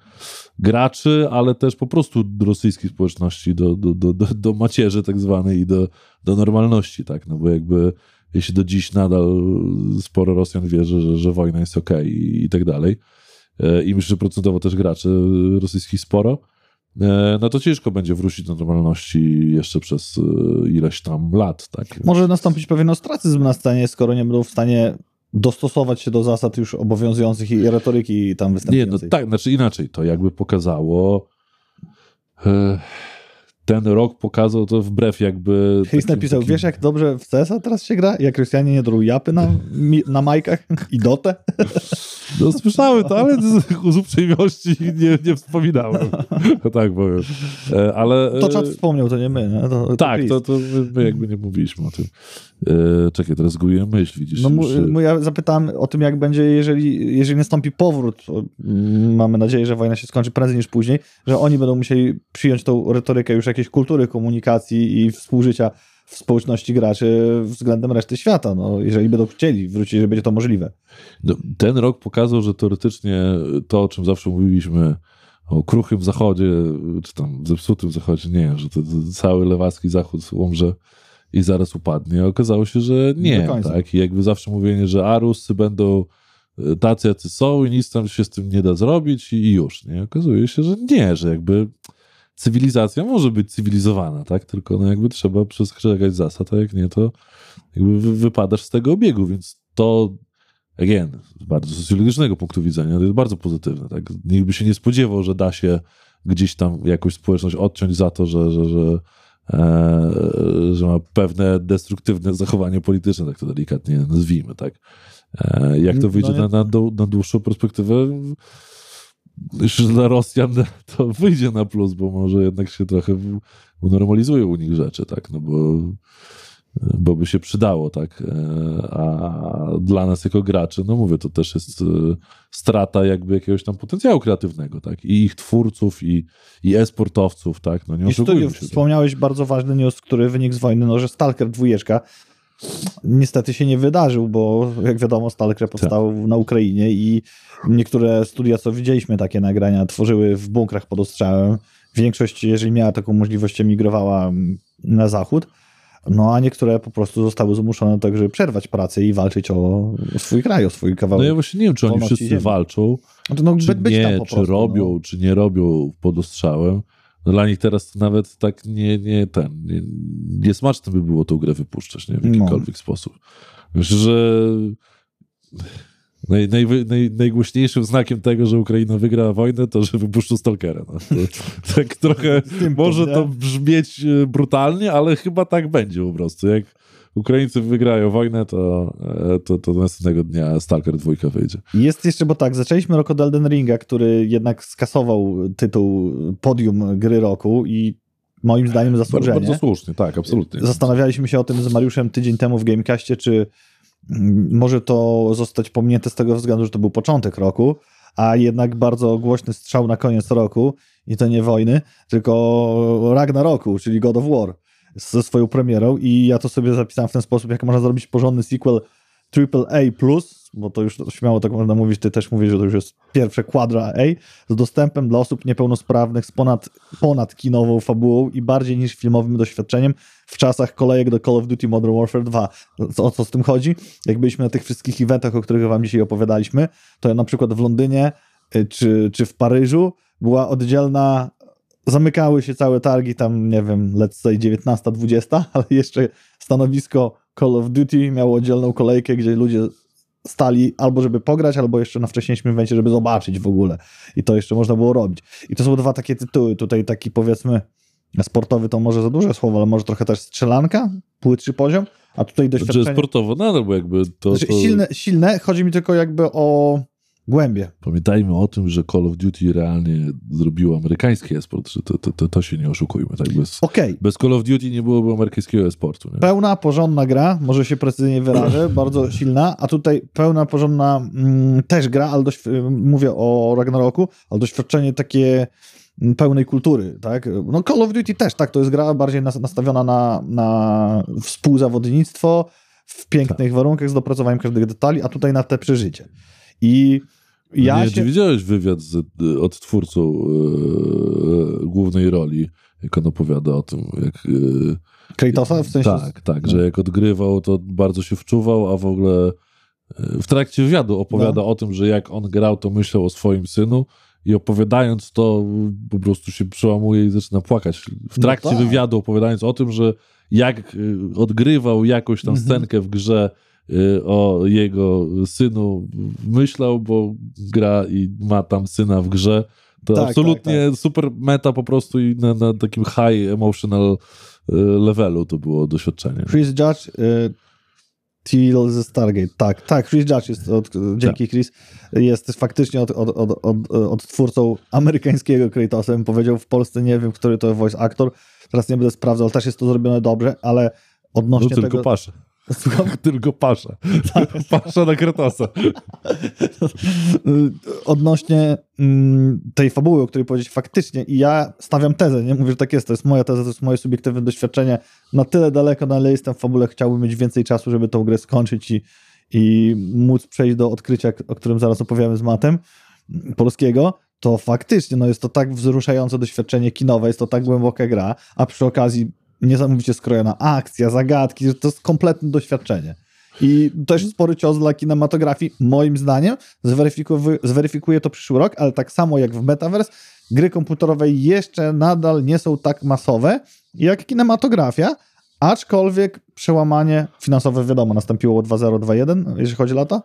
[SPEAKER 2] graczy, ale też po prostu rosyjskiej społeczności do, do, do, do, do macierzy tak zwanej i do, do normalności, tak? No bo jakby jeśli do dziś nadal sporo Rosjan wierzy, że, że wojna jest okay i, i tak dalej, E, i myślę, że procentowo też graczy rosyjskich sporo, e, no to ciężko będzie wrócić do normalności jeszcze przez e, ileś tam lat. Tak?
[SPEAKER 1] Może nastąpić pewien ostracyzm na scenie, skoro nie będą w stanie dostosować się do zasad już obowiązujących i retoryki tam występującej.
[SPEAKER 2] Nie, no tak, znaczy inaczej, to jakby pokazało ten rok pokazał to wbrew jakby...
[SPEAKER 1] Chris napisał, takim... wiesz jak dobrze w CS-a teraz się gra? Jak Rosjanie nie drą japy na, na majkach i dotę?
[SPEAKER 2] No słyszałem to, ale z, uprzejmości nie, nie wspominałem. tak powiem. E, ale...
[SPEAKER 1] To czat wspomniał, to nie my. Nie? To,
[SPEAKER 2] to tak, to, to my, my, jakby nie mówiliśmy o tym. E, czekaj, teraz zgubiłem myśl, widzisz?
[SPEAKER 1] No, mu, ja zapytałem o tym, jak będzie, jeżeli, jeżeli nastąpi powrót. Mamy nadzieję, że wojna się skończy prędzej niż później, że oni będą musieli przyjąć tą retorykę już jakiejś kultury komunikacji i współżycia w społeczności graczy względem reszty świata, no, jeżeli będą chcieli wrócić, że będzie to możliwe.
[SPEAKER 2] No, ten rok pokazał, że teoretycznie to, o czym zawsze mówiliśmy, o kruchym zachodzie, czy tam zepsutym zachodzie, nie, że to, to cały lewacki zachód umrze i zaraz upadnie. Okazało się, że nie. Tak? I jakby zawsze mówienie, że a Ruscy będą e, tacy, jacy są i nic tam się z tym nie da zrobić i już. Nie? Okazuje się, że nie, że jakby cywilizacja może być cywilizowana, tak? Tylko no jakby trzeba przestrzegać zasad, a jak nie, to jakby wypadasz z tego obiegu, więc to again, z bardzo socjologicznego punktu widzenia, to jest bardzo pozytywne, tak? Nikt by się nie spodziewał, że da się gdzieś tam jakąś społeczność odciąć za to, że, że, że, że ma pewne destruktywne zachowanie polityczne, tak to delikatnie nazwijmy, tak? E, jak to wyjdzie no na, na, na dłuższą perspektywę, już dla Rosjan to wyjdzie na plus, bo może jednak się trochę unormalizują u nich rzeczy, tak, no bo, bo by się przydało, tak, e, a dla nas jako graczy, no mówię, to też jest e, strata jakby jakiegoś tam potencjału kreatywnego, tak, i ich twórców, i, i e-sportowców, tak, no nie I
[SPEAKER 1] tu wspomniałeś bardzo ważny news, który wynikł z wojny, no, że Stalker dwójeczka niestety się nie wydarzył, bo jak wiadomo Stalker powstał tak. na Ukrainie i niektóre studia, co widzieliśmy takie nagrania, tworzyły w bunkrach pod ostrzałem. Większość, jeżeli miała taką możliwość, emigrowała na zachód. No a niektóre po prostu zostały zmuszone do tego, żeby przerwać pracę i walczyć o swój kraj, o swój kawałek.
[SPEAKER 2] No ja właśnie nie wiem, czy oni wszyscy ziemi. walczą, no no, czy nie, czy prostu, robią, no. czy nie robią pod ostrzałem. No dla nich teraz nawet tak nie, nie ten, nie, nie smaczne by było tą grę wypuszczać, nie, w no. jakikolwiek no. sposób. Myślę, że naj, naj, naj, najgłośniejszym znakiem tego, że Ukraina wygra wojnę, to, że wypuszczą Stalkera. No. To, tak trochę może to brzmieć e, brutalnie, ale chyba tak będzie po prostu. Jak Ukraińcy wygrają wojnę, to, e, to, to następnego dnia Stalker 2 wyjdzie.
[SPEAKER 1] Jest jeszcze, bo tak, zaczęliśmy rok od Elden Ringa, który jednak skasował tytuł podium gry roku i moim zdaniem zasłużenie.
[SPEAKER 2] Bardzo, bardzo słusznie, tak, absolutnie.
[SPEAKER 1] Zastanawialiśmy się o tym z Mariuszem tydzień temu w Gamecastie, czy może to zostać pominięte z tego względu, że to był początek roku, a jednak bardzo głośny strzał na koniec roku i to nie wojny, tylko Ragnaroku, czyli God of War ze swoją premierą i ja to sobie zapisałem w ten sposób, jak można zrobić porządny sequel AAA+, bo to już śmiało tak można mówić, ty też mówisz, że to już jest pierwsze quadra A, z dostępem dla osób niepełnosprawnych, z ponad, ponad kinową fabułą i bardziej niż filmowym doświadczeniem w czasach kolejek do Call of Duty Modern Warfare 2. O co z tym chodzi? Jak byliśmy na tych wszystkich eventach, o których wam dzisiaj opowiadaliśmy, to na przykład w Londynie y, czy, czy w Paryżu była oddzielna zamykały się całe targi, tam nie wiem, let's say 19-20, ale jeszcze stanowisko Call of Duty miało oddzielną kolejkę, gdzie ludzie stali albo żeby pograć, albo jeszcze na wcześniejszym evencie, żeby zobaczyć w ogóle. I to jeszcze można było robić. I to są dwa takie tytuły. Tutaj taki powiedzmy sportowy to może za duże słowo, ale może trochę też strzelanka, płytszy poziom, a tutaj znaczy, doświadczenie...
[SPEAKER 2] Znaczy sportowo nadal, bo jakby to... Znaczy,
[SPEAKER 1] to... Silne, silne, chodzi mi tylko jakby o głębie.
[SPEAKER 2] Pamiętajmy o tym, że Call of Duty realnie zrobiło amerykański esport, że to, to, to, to się nie oszukujmy. Tak? Bez,
[SPEAKER 1] okay.
[SPEAKER 2] bez Call of Duty nie byłoby amerykańskiego esportu. Nie?
[SPEAKER 1] Pełna, porządna gra, może się precyzyjnie wyrażę, bardzo silna, a tutaj pełna, porządna mm, też gra, ale dość, mówię o Ragnaroku, ale doświadczenie takie mm, pełnej kultury, tak? No Call of Duty też, tak, to jest gra bardziej nastawiona na, na współzawodnictwo, w pięknych tak. warunkach z dopracowaniem każdych detali, a tutaj na te przeżycie. I ja
[SPEAKER 2] nie, się... widziałeś wywiad z, od twórcą yy, głównej roli, jak on opowiada o tym, jak... Yy,
[SPEAKER 1] Kratosa w sensie?
[SPEAKER 2] Tak, tak, no. że jak odgrywał, to bardzo się wczuwał, a w ogóle w trakcie wywiadu opowiada no. o tym, że jak on grał, to myślał o swoim synu i opowiadając to po prostu się przełamuje i zaczyna płakać. W no trakcie no tak. wywiadu opowiadając o tym, że jak odgrywał jakąś tam mhm. scenkę w grze o jego synu myślał, bo gra i ma tam syna w grze, To tak, absolutnie tak, tak. super meta po prostu i na, na takim high emotional y, levelu to było doświadczenie.
[SPEAKER 1] Chris Judge, y, Till ze Stargate, tak, tak, Chris Judge jest, od, dzięki tak. Chris, jest faktycznie od, od, od, od, od twórcą amerykańskiego Kratosem. Powiedział w Polsce, nie wiem, który to voice actor, teraz nie będę sprawdzał, ale też jest to zrobione dobrze, ale odnośnie no,
[SPEAKER 2] tylko
[SPEAKER 1] tego...
[SPEAKER 2] Pasze. Słucham? Tylko pasza. Pasza na Kratosa.
[SPEAKER 1] Odnośnie mm, tej fabuły, o której powiedzieć faktycznie i ja stawiam tezę, nie mówię, że tak jest, to jest moja teza, to jest moje subiektywne doświadczenie. Na tyle daleko, na ile jestem w fabule, chciałbym mieć więcej czasu, żeby tą grę skończyć i, i móc przejść do odkrycia, o którym zaraz opowiemy z matem polskiego, to faktycznie no jest to tak wzruszające doświadczenie kinowe, jest to tak głęboka gra, a przy okazji niesamowicie skrojona akcja, zagadki, to jest kompletne doświadczenie. I też spory cios dla kinematografii, moim zdaniem, zweryfikuje, to przyszły rok, ale tak samo jak w Metaverse, gry komputerowe jeszcze nadal nie są tak masowe jak kinematografia, aczkolwiek przełamanie finansowe, wiadomo, nastąpiło 2.0, jeśli chodzi o lata,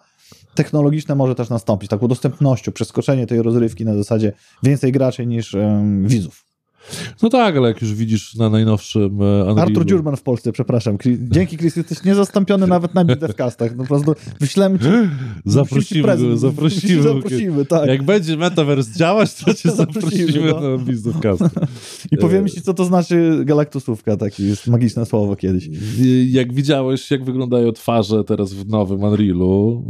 [SPEAKER 1] technologiczne może też nastąpić, taką dostępnością, przeskoczenie tej rozrywki na zasadzie więcej graczy niż widzów.
[SPEAKER 2] No tak, ale jak już widzisz na najnowszym e, Unrealu...
[SPEAKER 1] Artur Dziurman w Polsce, przepraszam. Dzięki Chris jesteś niezastąpiony nawet na bitewcastach. No po prostu wyślemy ci...
[SPEAKER 2] Zaprosimy go, zaprosimy.
[SPEAKER 1] zaprosimy tak.
[SPEAKER 2] Jak będzie Metaverse działać, to cię zaprosimy no. na bitewcasty.
[SPEAKER 1] I powiemy ci, co to znaczy galaktusówka, takie jest magiczne słowo kiedyś.
[SPEAKER 2] Jak widziałeś, jak wyglądają twarze teraz w nowym Unrealu,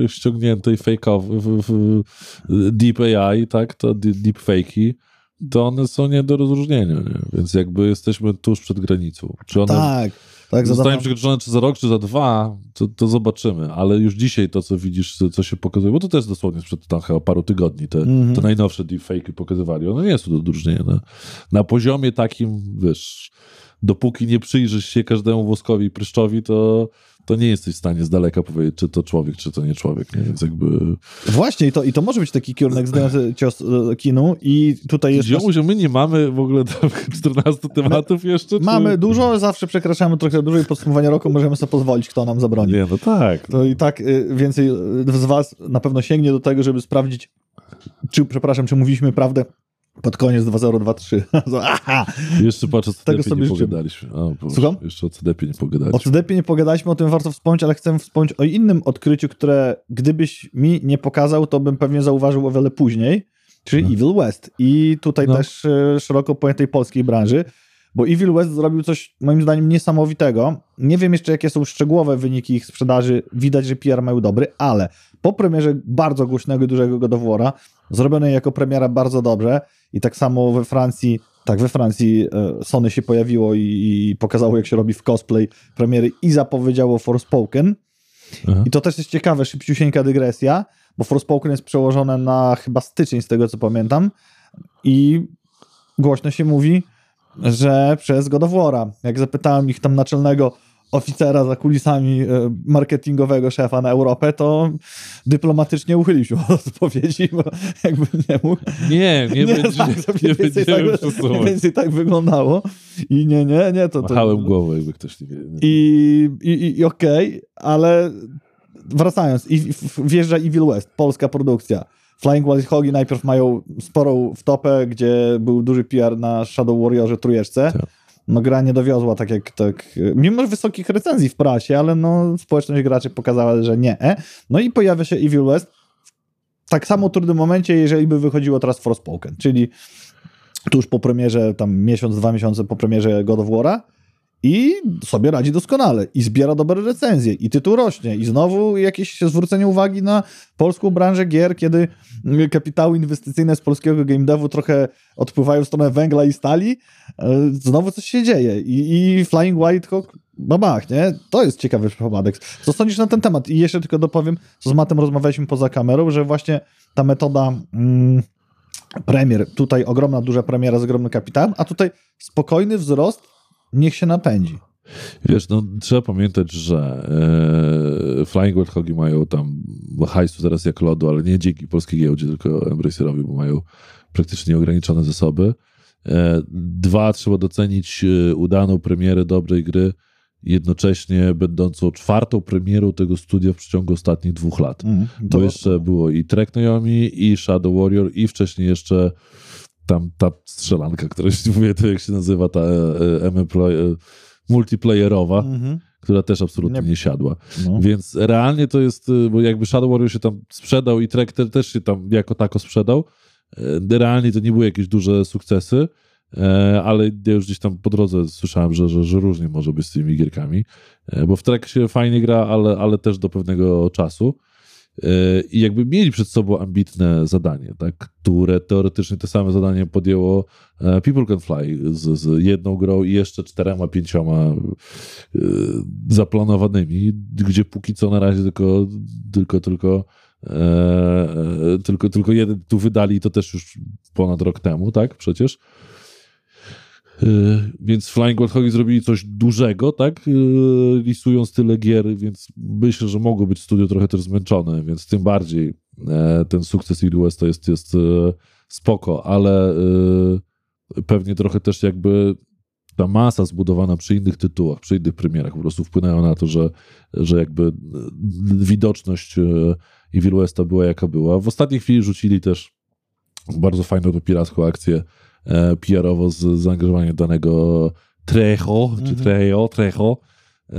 [SPEAKER 2] yy, ściągniętej fake'owy, Deep AI, tak, to deep fake'i, to one są nie do rozróżnienia, nie? więc jakby jesteśmy tuż przed granicą. Czy one
[SPEAKER 1] tak, tak,
[SPEAKER 2] zostają przekroczone czy za rok, czy za dwa, to, to zobaczymy, ale już dzisiaj to, co widzisz, co się pokazuje, bo to też dosłownie sprzed tam chyba paru tygodni, te, mm -hmm. te najnowsze deepfake'y pokazywali, one nie są do odróżnienia. Na, na poziomie takim, wiesz, dopóki nie przyjrzysz się każdemu woskowi i pryszczowi, to to nie jesteś w stanie z daleka powiedzieć, czy to człowiek, czy to nie człowiek, nie? Więc jakby...
[SPEAKER 1] Właśnie, i to, i to może być taki kierunek zdający cios e, kinu i tutaj jest...
[SPEAKER 2] Ziomuś, my nie mamy w ogóle 14 tematów my jeszcze? Czy...
[SPEAKER 1] Mamy dużo, zawsze przekraczamy trochę dużo i podsumowanie roku możemy sobie pozwolić, kto nam zabroni.
[SPEAKER 2] Nie, no tak.
[SPEAKER 1] To i tak y, więcej z was na pewno sięgnie do tego, żeby sprawdzić, czy, przepraszam, czy mówiliśmy prawdę pod koniec 2023.
[SPEAKER 2] Aha! Jeszcze patrz, o CDP nie pogadaliśmy. O, Słucham? Jeszcze o CDP nie pogadaliśmy.
[SPEAKER 1] O CDP nie pogadaliśmy, o tym warto wspomnieć, ale chcę wspomnieć o innym odkryciu, które gdybyś mi nie pokazał, to bym pewnie zauważył o wiele później, czyli no. Evil West. I tutaj no. też e, szeroko pojętej polskiej branży, bo Evil West zrobił coś moim zdaniem niesamowitego. Nie wiem jeszcze, jakie są szczegółowe wyniki ich sprzedaży. Widać, że PR mają dobry, ale po premierze bardzo głośnego i dużego God of War'a, zrobionej jako premiera bardzo dobrze i tak samo we Francji, tak we Francji e, Sony się pojawiło i, i pokazało, jak się robi w cosplay premiery i zapowiedziało Forspoken. Aha. I to też jest ciekawe, szybciusieńka dygresja, bo Forspoken jest przełożone na chyba styczeń, z tego co pamiętam i głośno się mówi, że przez God of War'a. Jak zapytałem ich tam naczelnego oficera za kulisami e, marketingowego szefa na Europę, to dyplomatycznie uchylił się od odpowiedzi, bo jakby nie mógł.
[SPEAKER 2] Nie, nie, nie będzie, tak, nie więcej,
[SPEAKER 1] tak, więcej tak wyglądało. I nie, nie, nie. To, to,
[SPEAKER 2] Machałem głową, jakby ktoś nie wie.
[SPEAKER 1] I, i, i okej, okay, ale wracając, i, wjeżdża Evil West, polska produkcja. Flying Wild Hogi najpierw mają sporą wtopę, gdzie był duży PR na Shadow Warriorze trójeczce. Tak no gra nie dowiozła tak jak tak, mimo wysokich recenzji w prasie, ale no społeczność graczy pokazała, że nie. No i pojawia się Evil West w tak samo trudnym momencie, jeżeli by wychodziło teraz Forspoken, czyli tuż po premierze, tam miesiąc, dwa miesiące po premierze God of War'a, i sobie radzi doskonale i zbiera dobre recenzje i tytuł rośnie i znowu jakieś zwrócenie uwagi na polską branżę gier, kiedy kapitały inwestycyjne z polskiego game devu trochę odpływają w stronę węgla i stali, e, znowu coś się dzieje i, i Flying Whitehawk babach, nie? To jest ciekawy przypadek. Co sądzisz na ten temat? I jeszcze tylko dopowiem, co z Matem rozmawialiśmy poza kamerą, że właśnie ta metoda mm, premier, tutaj ogromna, duża premiera z ogromnym kapitałem, a tutaj spokojny wzrost niech się napędzi.
[SPEAKER 2] Wiesz, no trzeba pamiętać, że e, Flying Wild Hogi mają tam hajsu zaraz jak lodu, ale nie dzięki polskiej giełdzie, tylko Embracerowi, bo mają praktycznie nieograniczone zasoby. E, dwa, trzeba docenić e, udaną premierę dobrej gry jednocześnie będącą czwartą premierą tego studia w przeciągu ostatnich dwóch lat. Mm, Bo jeszcze było i Trek Naomi, i Shadow Warrior, i wcześniej jeszcze tam ta strzelanka, która się mówię, to jak się nazywa, ta e, e, e multiplayerowa, -hmm. która też absolutnie nie, nie siadła. No. Więc realnie to jest, e, bo jakby Shadow Warrior się tam sprzedał i Trek też się tam jako tako sprzedał, e, realnie to nie były jakieś duże sukcesy, ale ja już gdzieś tam po drodze słyszałem, że, że, że różnie może być z tymi gierkami, bo w trek się fajnie gra, ale, ale też do pewnego czasu. E, I jakby mieli przed sobą ambitne zadanie, tak, które teoretycznie te same zadanie podjęło People Can Fly z, z jedną grą i jeszcze czterema, pięcioma zaplanowanymi, gdzie póki co na razie tylko, tylko, tylko tylko, tylko jeden tu wydali, to też już ponad rok temu, tak, przecież. Y, więc Flying Wild Hog zrobili coś dużego, tak? Y, Lisując tyle gier, więc myślę, że mogło być studio trochę też zmęczone, więc tym bardziej e, ten sukces West to jest, jest e, spoko, ale e, pewnie trochę też jakby ta masa zbudowana przy innych tytułach, przy innych premierach po prostu wpłynęła na to, że, że jakby widoczność Evil Westa była jaka była. W ostatniej chwili rzucili też bardzo fajną to piracką akcję PR-owo z zaangażowaniem danego Trejo, czy mhm. Trejo, Trejo, e,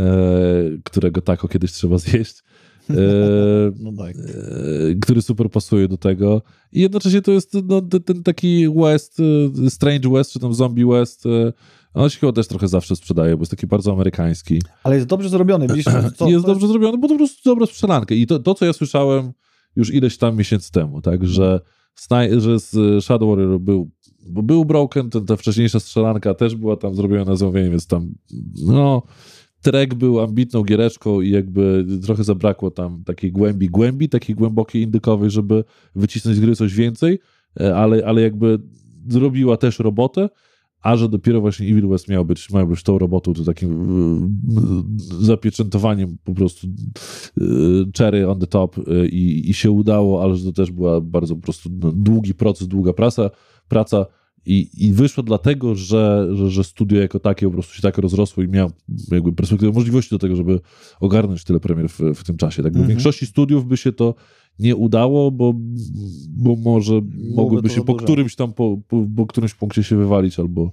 [SPEAKER 2] którego tako kiedyś trzeba zjeść. E, no tak. e, który super pasuje do tego. I jednocześnie to jest no, ten taki West, e, Strange West, czy tam Zombie West. E, on się chyba też trochę zawsze sprzedaje, bo jest taki bardzo amerykański.
[SPEAKER 1] Ale jest dobrze zrobiony, widzisz?
[SPEAKER 2] Co, jest dobrze zrobiony, bo to po prostu dobra strzelanka. I to, to, co ja słyszałem już ileś tam miesięcy temu, tak, że, że z Shadow Warrior był bo był Broken, ten, ta wcześniejsza strzelanka też była tam zrobiona na zamówienie, więc tam, no, Trek był ambitną giereczką i jakby trochę zabrakło tam takiej głębi, głębi, takiej głębokiej indykowej, żeby wycisnąć z gry coś więcej, e, ale, ale jakby zrobiła też robotę, a że dopiero właśnie Evil West miał być, miał być tą robotą, to takim e, zapieczętowaniem po prostu e, cherry on the top i, i się udało, ale że to też była bardzo po prostu no, długi proces, długa praca, praca i, I wyszło dlatego, że, że, że, studio jako takie po prostu się tak rozrosło i miał jakby perspektywę możliwości do tego, żeby ogarnąć tyle premier w, w tym czasie. Tak? Mhm. W większości studiów by się to nie udało, bo, bo może mogłyby się po którymś tam, po, po, po, którymś punkcie się wywalić albo,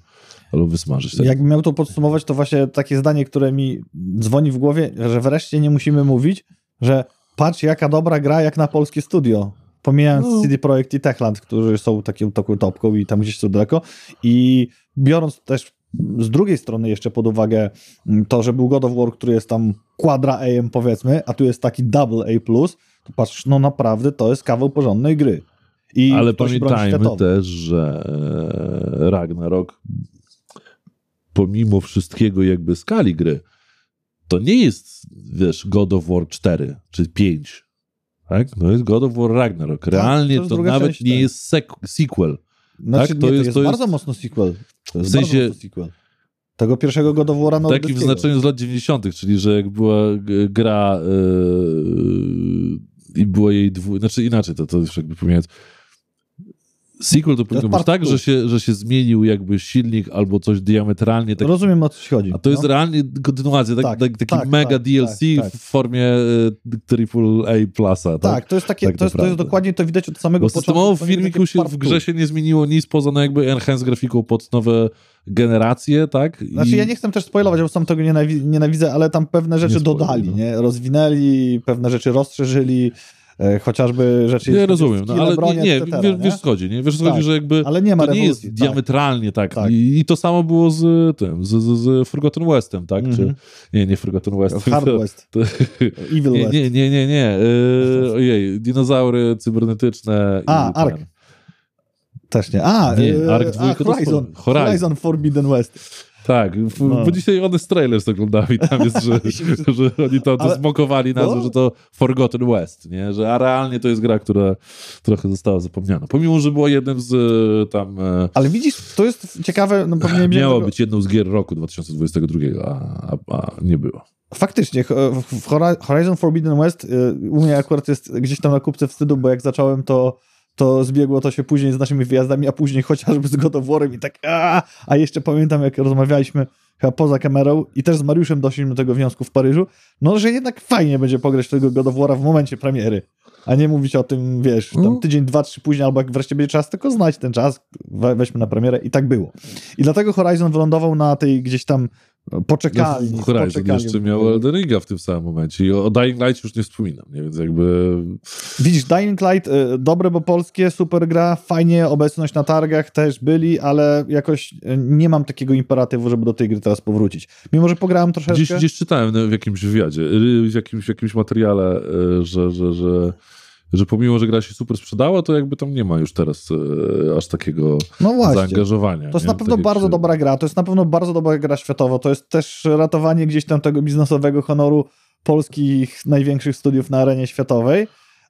[SPEAKER 2] albo wysmażyć. Tak?
[SPEAKER 1] Jakbym miał to podsumować, to właśnie takie zdanie, które mi dzwoni w głowie, że wreszcie nie musimy mówić, że patrz jaka dobra gra jak na polskie studio. Pomijając no. CD Projekt i Techland, którzy są taką, topką i tam gdzieś są daleko. I biorąc też z drugiej strony jeszcze pod uwagę mm, to, że był God of War, który jest tam quadra AM powiedzmy, a tu jest taki double A+, to patrz, no naprawdę to jest kawał porządnej gry.
[SPEAKER 2] I Ale pamiętajmy też, że e, Ragnarok pomimo wszystkiego jakby skali gry, to nie jest, wiesz, God of War 4 czy 5, tak? To jest God of War Ragnarok. Tak, Realnie tak, to, to nawet część, nie tak. jest sequel.
[SPEAKER 1] Znaczy, tak? to, nie, jest, to, jest, bardzo mocno sequel. To jest w sensie, sequel. Tego pierwszego God of War
[SPEAKER 2] Taki w znaczeniu z lat 90., czyli że jak była gra yy, i było jej dwu... Znaczy inaczej, to, to już jakby pomijając Sequel to powinno być tak, że się, że się zmienił jakby silnik albo coś diametralnie. Tak,
[SPEAKER 1] Rozumiem o co chodzi.
[SPEAKER 2] A to no. jest realnie kontynuacja, tak, tak, tak taki tak, mega tak, DLC tak, w formie AAA e, Plusa.
[SPEAKER 1] Tak, to jest takie, to, jest, to jest dokładnie to widać od samego Bo początku.
[SPEAKER 2] W filmiku się w grze się nie zmieniło nic poza no jakby enhance grafiką pod nowe generacje, tak?
[SPEAKER 1] I... Znaczy ja nie chcę też spoilować, bo sam tego nienawidzę, ale tam pewne rzeczy dodali, no. nie? Rozwinęli, pewne rzeczy rozszerzyli. E, chociażby rzeczy...
[SPEAKER 2] Nie rozumiem, no, ale nie, nie, etc., wiesz, wiesz co chodzi, nie? Wiesz co tak, chodzi, że jakby ale nie ma to nie jest tak. diametralnie tak. tak. I, I, to samo było z tym, z, z, z Forgotten Westem, tak? Mm -hmm. Czy, mhm. nie, nie Forgotten West.
[SPEAKER 1] Hard West. To, Evil
[SPEAKER 2] nie,
[SPEAKER 1] West.
[SPEAKER 2] Nie, nie, nie, nie. Yy, ojej, dinozaury cybernetyczne.
[SPEAKER 1] A, Ark. Też nie. A, nie, e, Ark 2 to Horizon, Horizon. Horizon Forbidden West.
[SPEAKER 2] Tak, no. bo dzisiaj one z trailers oglądałem i tam jest, że, że oni to, to zmokowali nazwę, no. że to Forgotten West, nie? Że, a realnie to jest gra, która trochę została zapomniana. Pomimo, że była jednym z e, tam... E,
[SPEAKER 1] Ale widzisz, to jest ciekawe... No pewnie
[SPEAKER 2] miało tego... być jedną z gier roku 2022, a, a, a nie było.
[SPEAKER 1] Faktycznie, w Horizon Forbidden West e, u mnie akurat jest gdzieś tam na kupce wstydu, bo jak zacząłem to to zbiegło to się później z naszymi wyjazdami, a później chociażby z War'em i tak a, a jeszcze pamiętam, jak rozmawialiśmy chyba poza kamerą i też z Mariuszem doszliśmy do tego wniosku w Paryżu, no, że jednak fajnie będzie pograć tego God of War'a w momencie premiery, a nie mówić o tym, wiesz, tam
[SPEAKER 2] No.
[SPEAKER 1] tydzień, dwa, trzy później, albo jak wreszcie będzie czas, tylko znać ten czas, we, weźmy na premierę i tak było. I dlatego Horizon wylądował na tej gdzieś tam poczekalni.
[SPEAKER 2] No, Horizon
[SPEAKER 1] poczekalni.
[SPEAKER 2] jeszcze miał Elden Ringa w tym samym momencie i o Dying Light już nie wspominam, nie? więc jakby
[SPEAKER 1] Widzisz, Dying Light, y, dobre, bo polskie, super gra, fajnie, obecność na targach też byli, ale jakoś y, nie mam takiego imperatywu, żeby do tej gry teraz powrócić. Mimo, że pograłem troszeczkę.
[SPEAKER 2] gdzieś, gdzieś czytałem w jakimś wywiadzie, y, w jakimś, w jakimś materiale, y, że, że, że, że pomimo, że gra się super sprzedała, to jakby tam nie ma już teraz y, aż takiego
[SPEAKER 1] no właśnie.
[SPEAKER 2] zaangażowania.
[SPEAKER 1] To jest
[SPEAKER 2] nie?
[SPEAKER 1] na pewno bardzo
[SPEAKER 2] się-
[SPEAKER 1] dobra gra, to jest na pewno bardzo dobra gra światowo, to jest też ratowanie gdzieś tam tego biznesowego honoru polskich największych studiów na arenie światowej.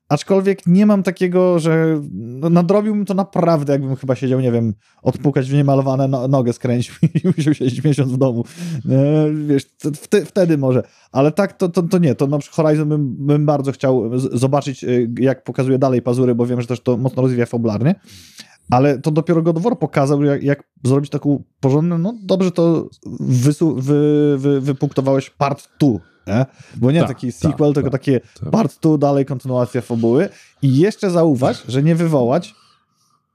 [SPEAKER 1] Aczkolwiek nie mam takiego, że no, nadrobiłbym to naprawdę, jakbym chyba siedział, nie wiem, odpukać w niemalowane no, nogę skręcił i musiał siedzieć miesiąc w domu. E, wiesz, t- wte, wtedy może. Ale tak, to, to, to nie. To na przykład Horizon bym, bym bardzo chciał zobaczyć, e, jak pokazuje dalej pazury, bo wiem, że też to mocno rozwija fabularnie. Ale to dopiero God of War pokazał, jak, jak zrobić taką porządną, no dobrze to wy, wy, wypunktowałeś part 2, nie? Bo nie
[SPEAKER 2] Tak,
[SPEAKER 1] taki
[SPEAKER 2] tak,
[SPEAKER 1] sequel, tylko
[SPEAKER 2] tak,
[SPEAKER 1] takie
[SPEAKER 2] tak.
[SPEAKER 1] part 2, dalej kontynuacja fabuły. I jeszcze zauważ, że nie wywołać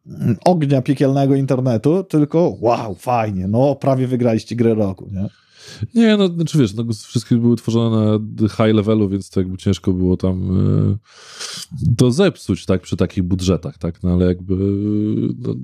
[SPEAKER 1] mm, ognia piekielnego internetu, tylko wow, fajnie, no prawie wygraliście grę roku, nie?
[SPEAKER 2] Nie, no znaczy wiesz, no, wszystkie były tworzone na high levelu, więc to jakby ciężko było tam e, to zepsuć, tak, przy takich budżetach, tak, no ale jakby no,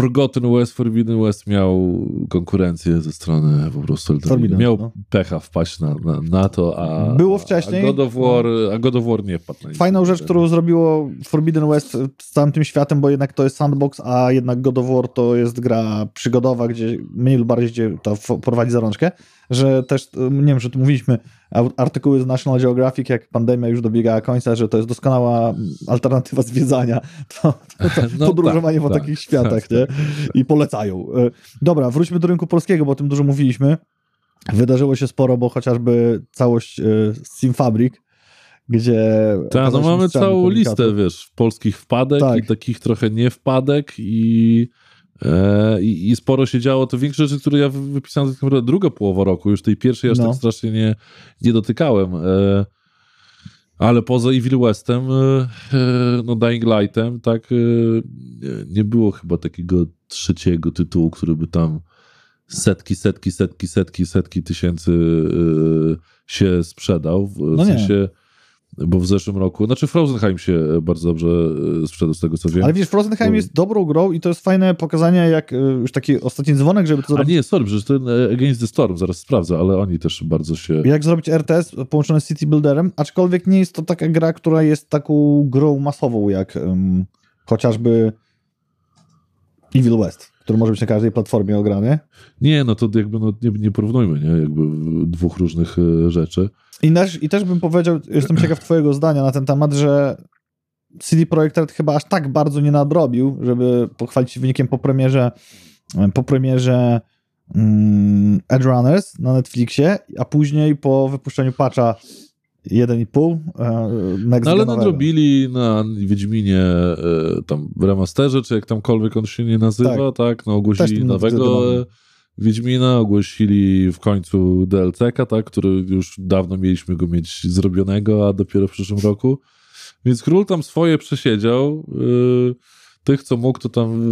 [SPEAKER 2] Forgotten West, Forbidden West miał konkurencję ze strony po prostu Elden Miał
[SPEAKER 1] no.
[SPEAKER 2] pecha wpaść na, na, na to, a
[SPEAKER 1] Było wcześniej.
[SPEAKER 2] A God of War, a God of War nie wpadł na.
[SPEAKER 1] Fajną rzecz, którą zrobiło Forbidden West z całym tym światem, bo jednak to jest sandbox, a jednak God of War to jest gra przygodowa, gdzie mniej lub bardziej gdzie to prowadzi za rączkę, że też, nie wiem, że tu mówiliśmy, artykuły z National Geographic, jak pandemia już dobiegała końca, że to jest doskonała alternatywa zwiedzania, to, to, to
[SPEAKER 2] No
[SPEAKER 1] podróżowanie
[SPEAKER 2] tak,
[SPEAKER 1] po
[SPEAKER 2] tak,
[SPEAKER 1] takich światach,
[SPEAKER 2] tak,
[SPEAKER 1] nie? I polecają. E, Dobra, wróćmy do rynku polskiego, bo o tym dużo mówiliśmy. Wydarzyło się sporo, bo chociażby całość e, Steam Fabric, gdzie...
[SPEAKER 2] Tak, no mamy całą listę, wiesz, polskich wpadek
[SPEAKER 1] Tak.
[SPEAKER 2] i takich trochę nie wpadek i, i, i sporo się działo. To większe rzeczy, które ja wy- wypisałem tak naprawdę druga połowa roku, już tej pierwszej aż
[SPEAKER 1] No.
[SPEAKER 2] tak strasznie nie, nie dotykałem. E, ale poza Evil Westem, e, e, no Dying Lightem, tak, e, nie- było chyba takiego trzeciego tytułu, który by tam setki, setki, setki, setki, setki tysięcy e, się sprzedał. W
[SPEAKER 1] No nie.
[SPEAKER 2] sensie, bo w zeszłym roku, znaczy Frozenheim się bardzo dobrze e, sprzedał z tego co wiem.
[SPEAKER 1] Ale wiesz, Frozenheim jest dobrą grą i to jest fajne pokazanie, jak y, już taki ostatni dzwonek, żeby to
[SPEAKER 2] A
[SPEAKER 1] zrobić.
[SPEAKER 2] nie, sorry, przecież ten e, Against the Storm, zaraz sprawdzę, ale oni też bardzo się...
[SPEAKER 1] Jak zrobić RTS połączony z City Builderem, aczkolwiek nie jest to taka gra, która jest taką grą masową, jak ym, chociażby Evil West, który może być na każdej platformie ograny.
[SPEAKER 2] Nie, no to jakby no, nie, nie porównujmy, nie, jakby dwóch różnych e, rzeczy.
[SPEAKER 1] I też, I też bym powiedział, jestem ciekaw twojego zdania na ten temat, że CD Projekt Red chyba aż tak bardzo nie nadrobił, żeby pochwalić się wynikiem po premierze po premierze mm, Edge Runners na Netflixie, a później po wypuszczeniu patcha 1,5 e,
[SPEAKER 2] No ale nadrobili na Wiedźminie e, tam w remasterze, czy jak tamkolwiek on się nie nazywa, tak, no
[SPEAKER 1] Też
[SPEAKER 2] ogłosili nowego Wiedźmina, ogłosili w końcu DLC-ka, tak, który już dawno mieliśmy go mieć zrobionego, a dopiero w przyszłym roku. Więc król tam swoje przesiedział. e, tych, co mógł, to tam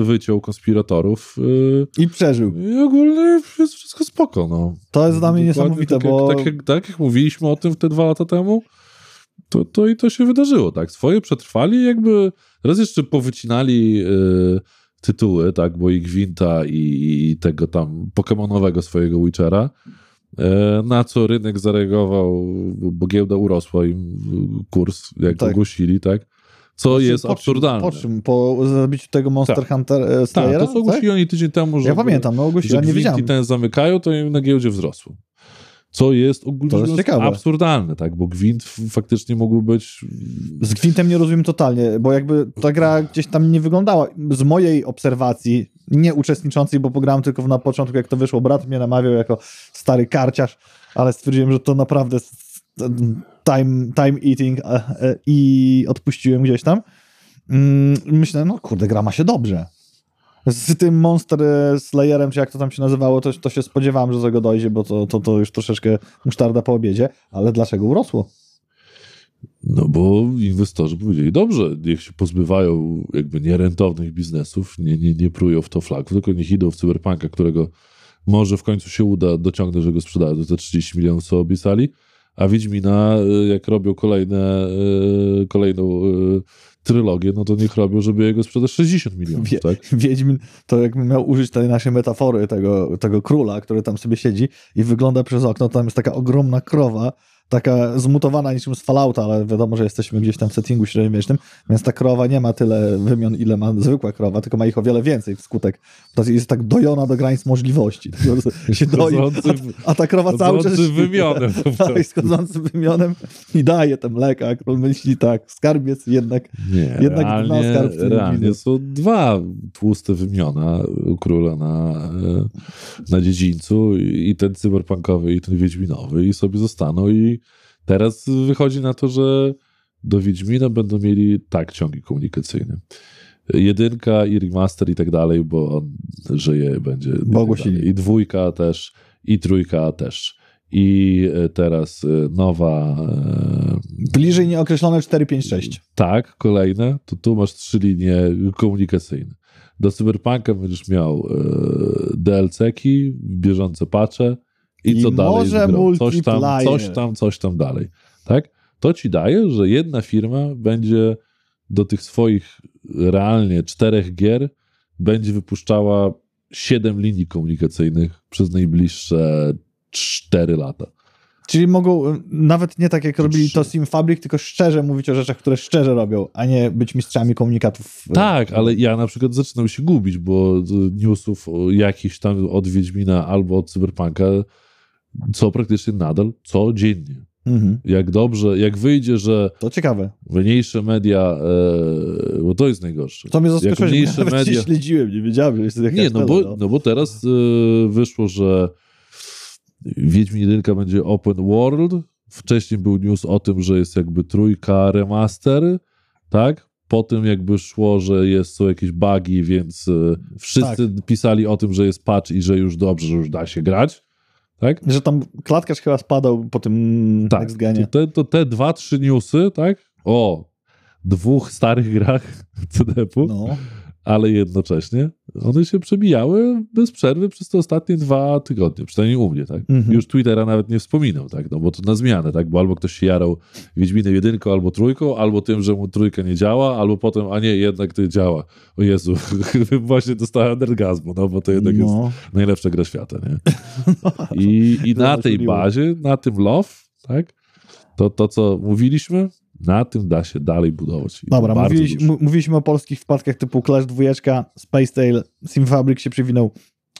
[SPEAKER 2] e, wyciął konspiratorów. e,
[SPEAKER 1] I przeżył.
[SPEAKER 2] I ogólnie jest wszystko spoko, no.
[SPEAKER 1] To jest dla mnie niesamowite,
[SPEAKER 2] tak
[SPEAKER 1] bo
[SPEAKER 2] Jak, tak, jak, tak jak mówiliśmy o tym te dwa lata temu, to, to i to się wydarzyło, tak. Swoje przetrwali, jakby raz jeszcze powycinali y, tytuły, tak, bo i Gwinta i, i tego tam pokemonowego swojego Witchera, e, na co rynek zareagował, bo giełda urosła im kurs, jak
[SPEAKER 1] Tak.
[SPEAKER 2] ogłosili, tak. Co jest
[SPEAKER 1] po
[SPEAKER 2] absurdalne.
[SPEAKER 1] Po czym? Po zabiciu tego Monster
[SPEAKER 2] Tak.
[SPEAKER 1] Hunter e,
[SPEAKER 2] Tak,
[SPEAKER 1] Slayera?
[SPEAKER 2] to co ogłosili oni tydzień temu, że
[SPEAKER 1] Ja pamiętam, no ogłosili,
[SPEAKER 2] że
[SPEAKER 1] ale nie wiedziałem.
[SPEAKER 2] ten zamykają, to im na giełdzie wzrosło. Co jest ogólnie
[SPEAKER 1] jest
[SPEAKER 2] rzecz
[SPEAKER 1] ciekawe.
[SPEAKER 2] absurdalne, tak? Bo gwint faktycznie mógł być.
[SPEAKER 1] Z Gwintem nie rozumiem totalnie, bo jakby ta gra gdzieś tam nie wyglądała. Z mojej obserwacji, nie uczestniczącej, bo pograłem tylko na początku, jak to wyszło, brat mnie namawiał jako stary karciarz, ale stwierdziłem, że to naprawdę time, time eating i odpuściłem gdzieś tam. Mm, myślę, no kurde, gra ma się dobrze. Z tym Monster Slayerem, czy jak to tam się nazywało, to, to się spodziewałem, że do tego dojdzie, bo to, to, to już troszeczkę musztarda po obiedzie, ale dlaczego urosło?
[SPEAKER 2] No bo inwestorzy powiedzieli, dobrze, niech się pozbywają jakby nierentownych biznesów, nie, nie, nie prują w to flag, tylko niech idą w cyberpunka, którego może w końcu się uda dociągnąć, że go sprzedają do te 30 milionów, co obiecali, a Wiedźmina, y, jak robią kolejne, y, kolejną y, trylogię, no to niech robią, żeby jego sprzedać 60 milionów, Wie, tak?
[SPEAKER 1] Wiedźmin, to jakbym miał użyć tej naszej metafory, tego, tego króla, który tam sobie siedzi i wygląda przez okno, tam jest taka ogromna krowa, taka zmutowana niczym z Fallouta, ale wiadomo, że jesteśmy gdzieś tam w settingu średniowiecznym, więc ta krowa nie ma tyle wymion, ile ma zwykła krowa, tylko ma ich o wiele więcej wskutek. To jest tak dojona do granic możliwości. się doi, a, a, ta krowa cały czas...
[SPEAKER 2] wymionem.
[SPEAKER 1] Tak, schodzący wymionem i daje te mleka, a król myśli tak, skarbiec jednak,
[SPEAKER 2] nie,
[SPEAKER 1] jednak
[SPEAKER 2] realnie, dwa skarbce. Realnie są dwa tłuste wymiona króla na, na dziedzińcu i ten cyberpunkowy i ten wiedźminowy i sobie zostaną i Teraz wychodzi na to, że do Wiedźmina będą mieli tak ciągi komunikacyjne. Jedynka i remaster i tak dalej, bo on żyje, będzie.
[SPEAKER 1] Bo
[SPEAKER 2] I, I dwójka też, i trójka też. I e, teraz e, nowa.
[SPEAKER 1] E, Bliżej nieokreślone 4, 5, 6.
[SPEAKER 2] Tak, kolejne. To tu masz trzy linie komunikacyjne. Do Cyberpunka będziesz miał DLC-ki, bieżące patche i, I co dalej Coś tam, coś tam, coś tam dalej. Tak? To ci daje, że jedna firma będzie do tych swoich realnie czterech gier będzie wypuszczała siedem linii komunikacyjnych przez najbliższe cztery lata.
[SPEAKER 1] Czyli mogą nawet nie tak jak robili to Sim Fabric, tylko szczerze mówić o rzeczach, które szczerze robią, a nie być mistrzami komunikatów.
[SPEAKER 2] Tak, ale ja na przykład zaczynam się gubić, bo newsów jakichś tam od Wiedźmina albo od Cyberpunka co praktycznie nadal codziennie. Mhm. Jak dobrze, jak wyjdzie, że.
[SPEAKER 1] To ciekawe.
[SPEAKER 2] Mniejsze media, e, bo to jest najgorsze.
[SPEAKER 1] To mnie zaskoczyło, mniejsze media. Nie śledziłem, nie wiedziałem, że jest
[SPEAKER 2] Nie, no bo, no. no bo teraz e, wyszło, że Wiedźmin 1 będzie open world. Wcześniej był news o tym, że jest jakby trójka remaster, tak? Po tym jakby szło, że jest, są jakieś bugi, więc e, wszyscy tak. pisali o tym, że jest patch i że już dobrze, że już da się grać tak?
[SPEAKER 1] Że tam klatkarz chyba spadał po tym tak, next genie.
[SPEAKER 2] To, to te dwa, trzy newsy, tak? O dwóch starych grach CDP-u, no ale jednocześnie one się przebijały bez przerwy przez te ostatnie dwa tygodnie, przynajmniej u mnie, tak? Mhm. Już Twittera nawet nie wspominał, tak? No bo to na zmianę, tak? Bo albo ktoś się jarał Wiedźminem jedynką albo trójką, albo tym, że mu trójka nie działa, albo potem, a nie, jednak to działa. O Jezu, właśnie dostałem orgazmu, no bo to jednak no. jest najlepsza gra świata, nie? No, I, i na tej bazie, na tym love, tak? To, to, co mówiliśmy, na tym da się dalej budować.
[SPEAKER 1] Dobra, mówiliśmy, mówiliśmy o polskich wpadkach typu Clash 2, Space Tale, Sim Fabric się przywinął,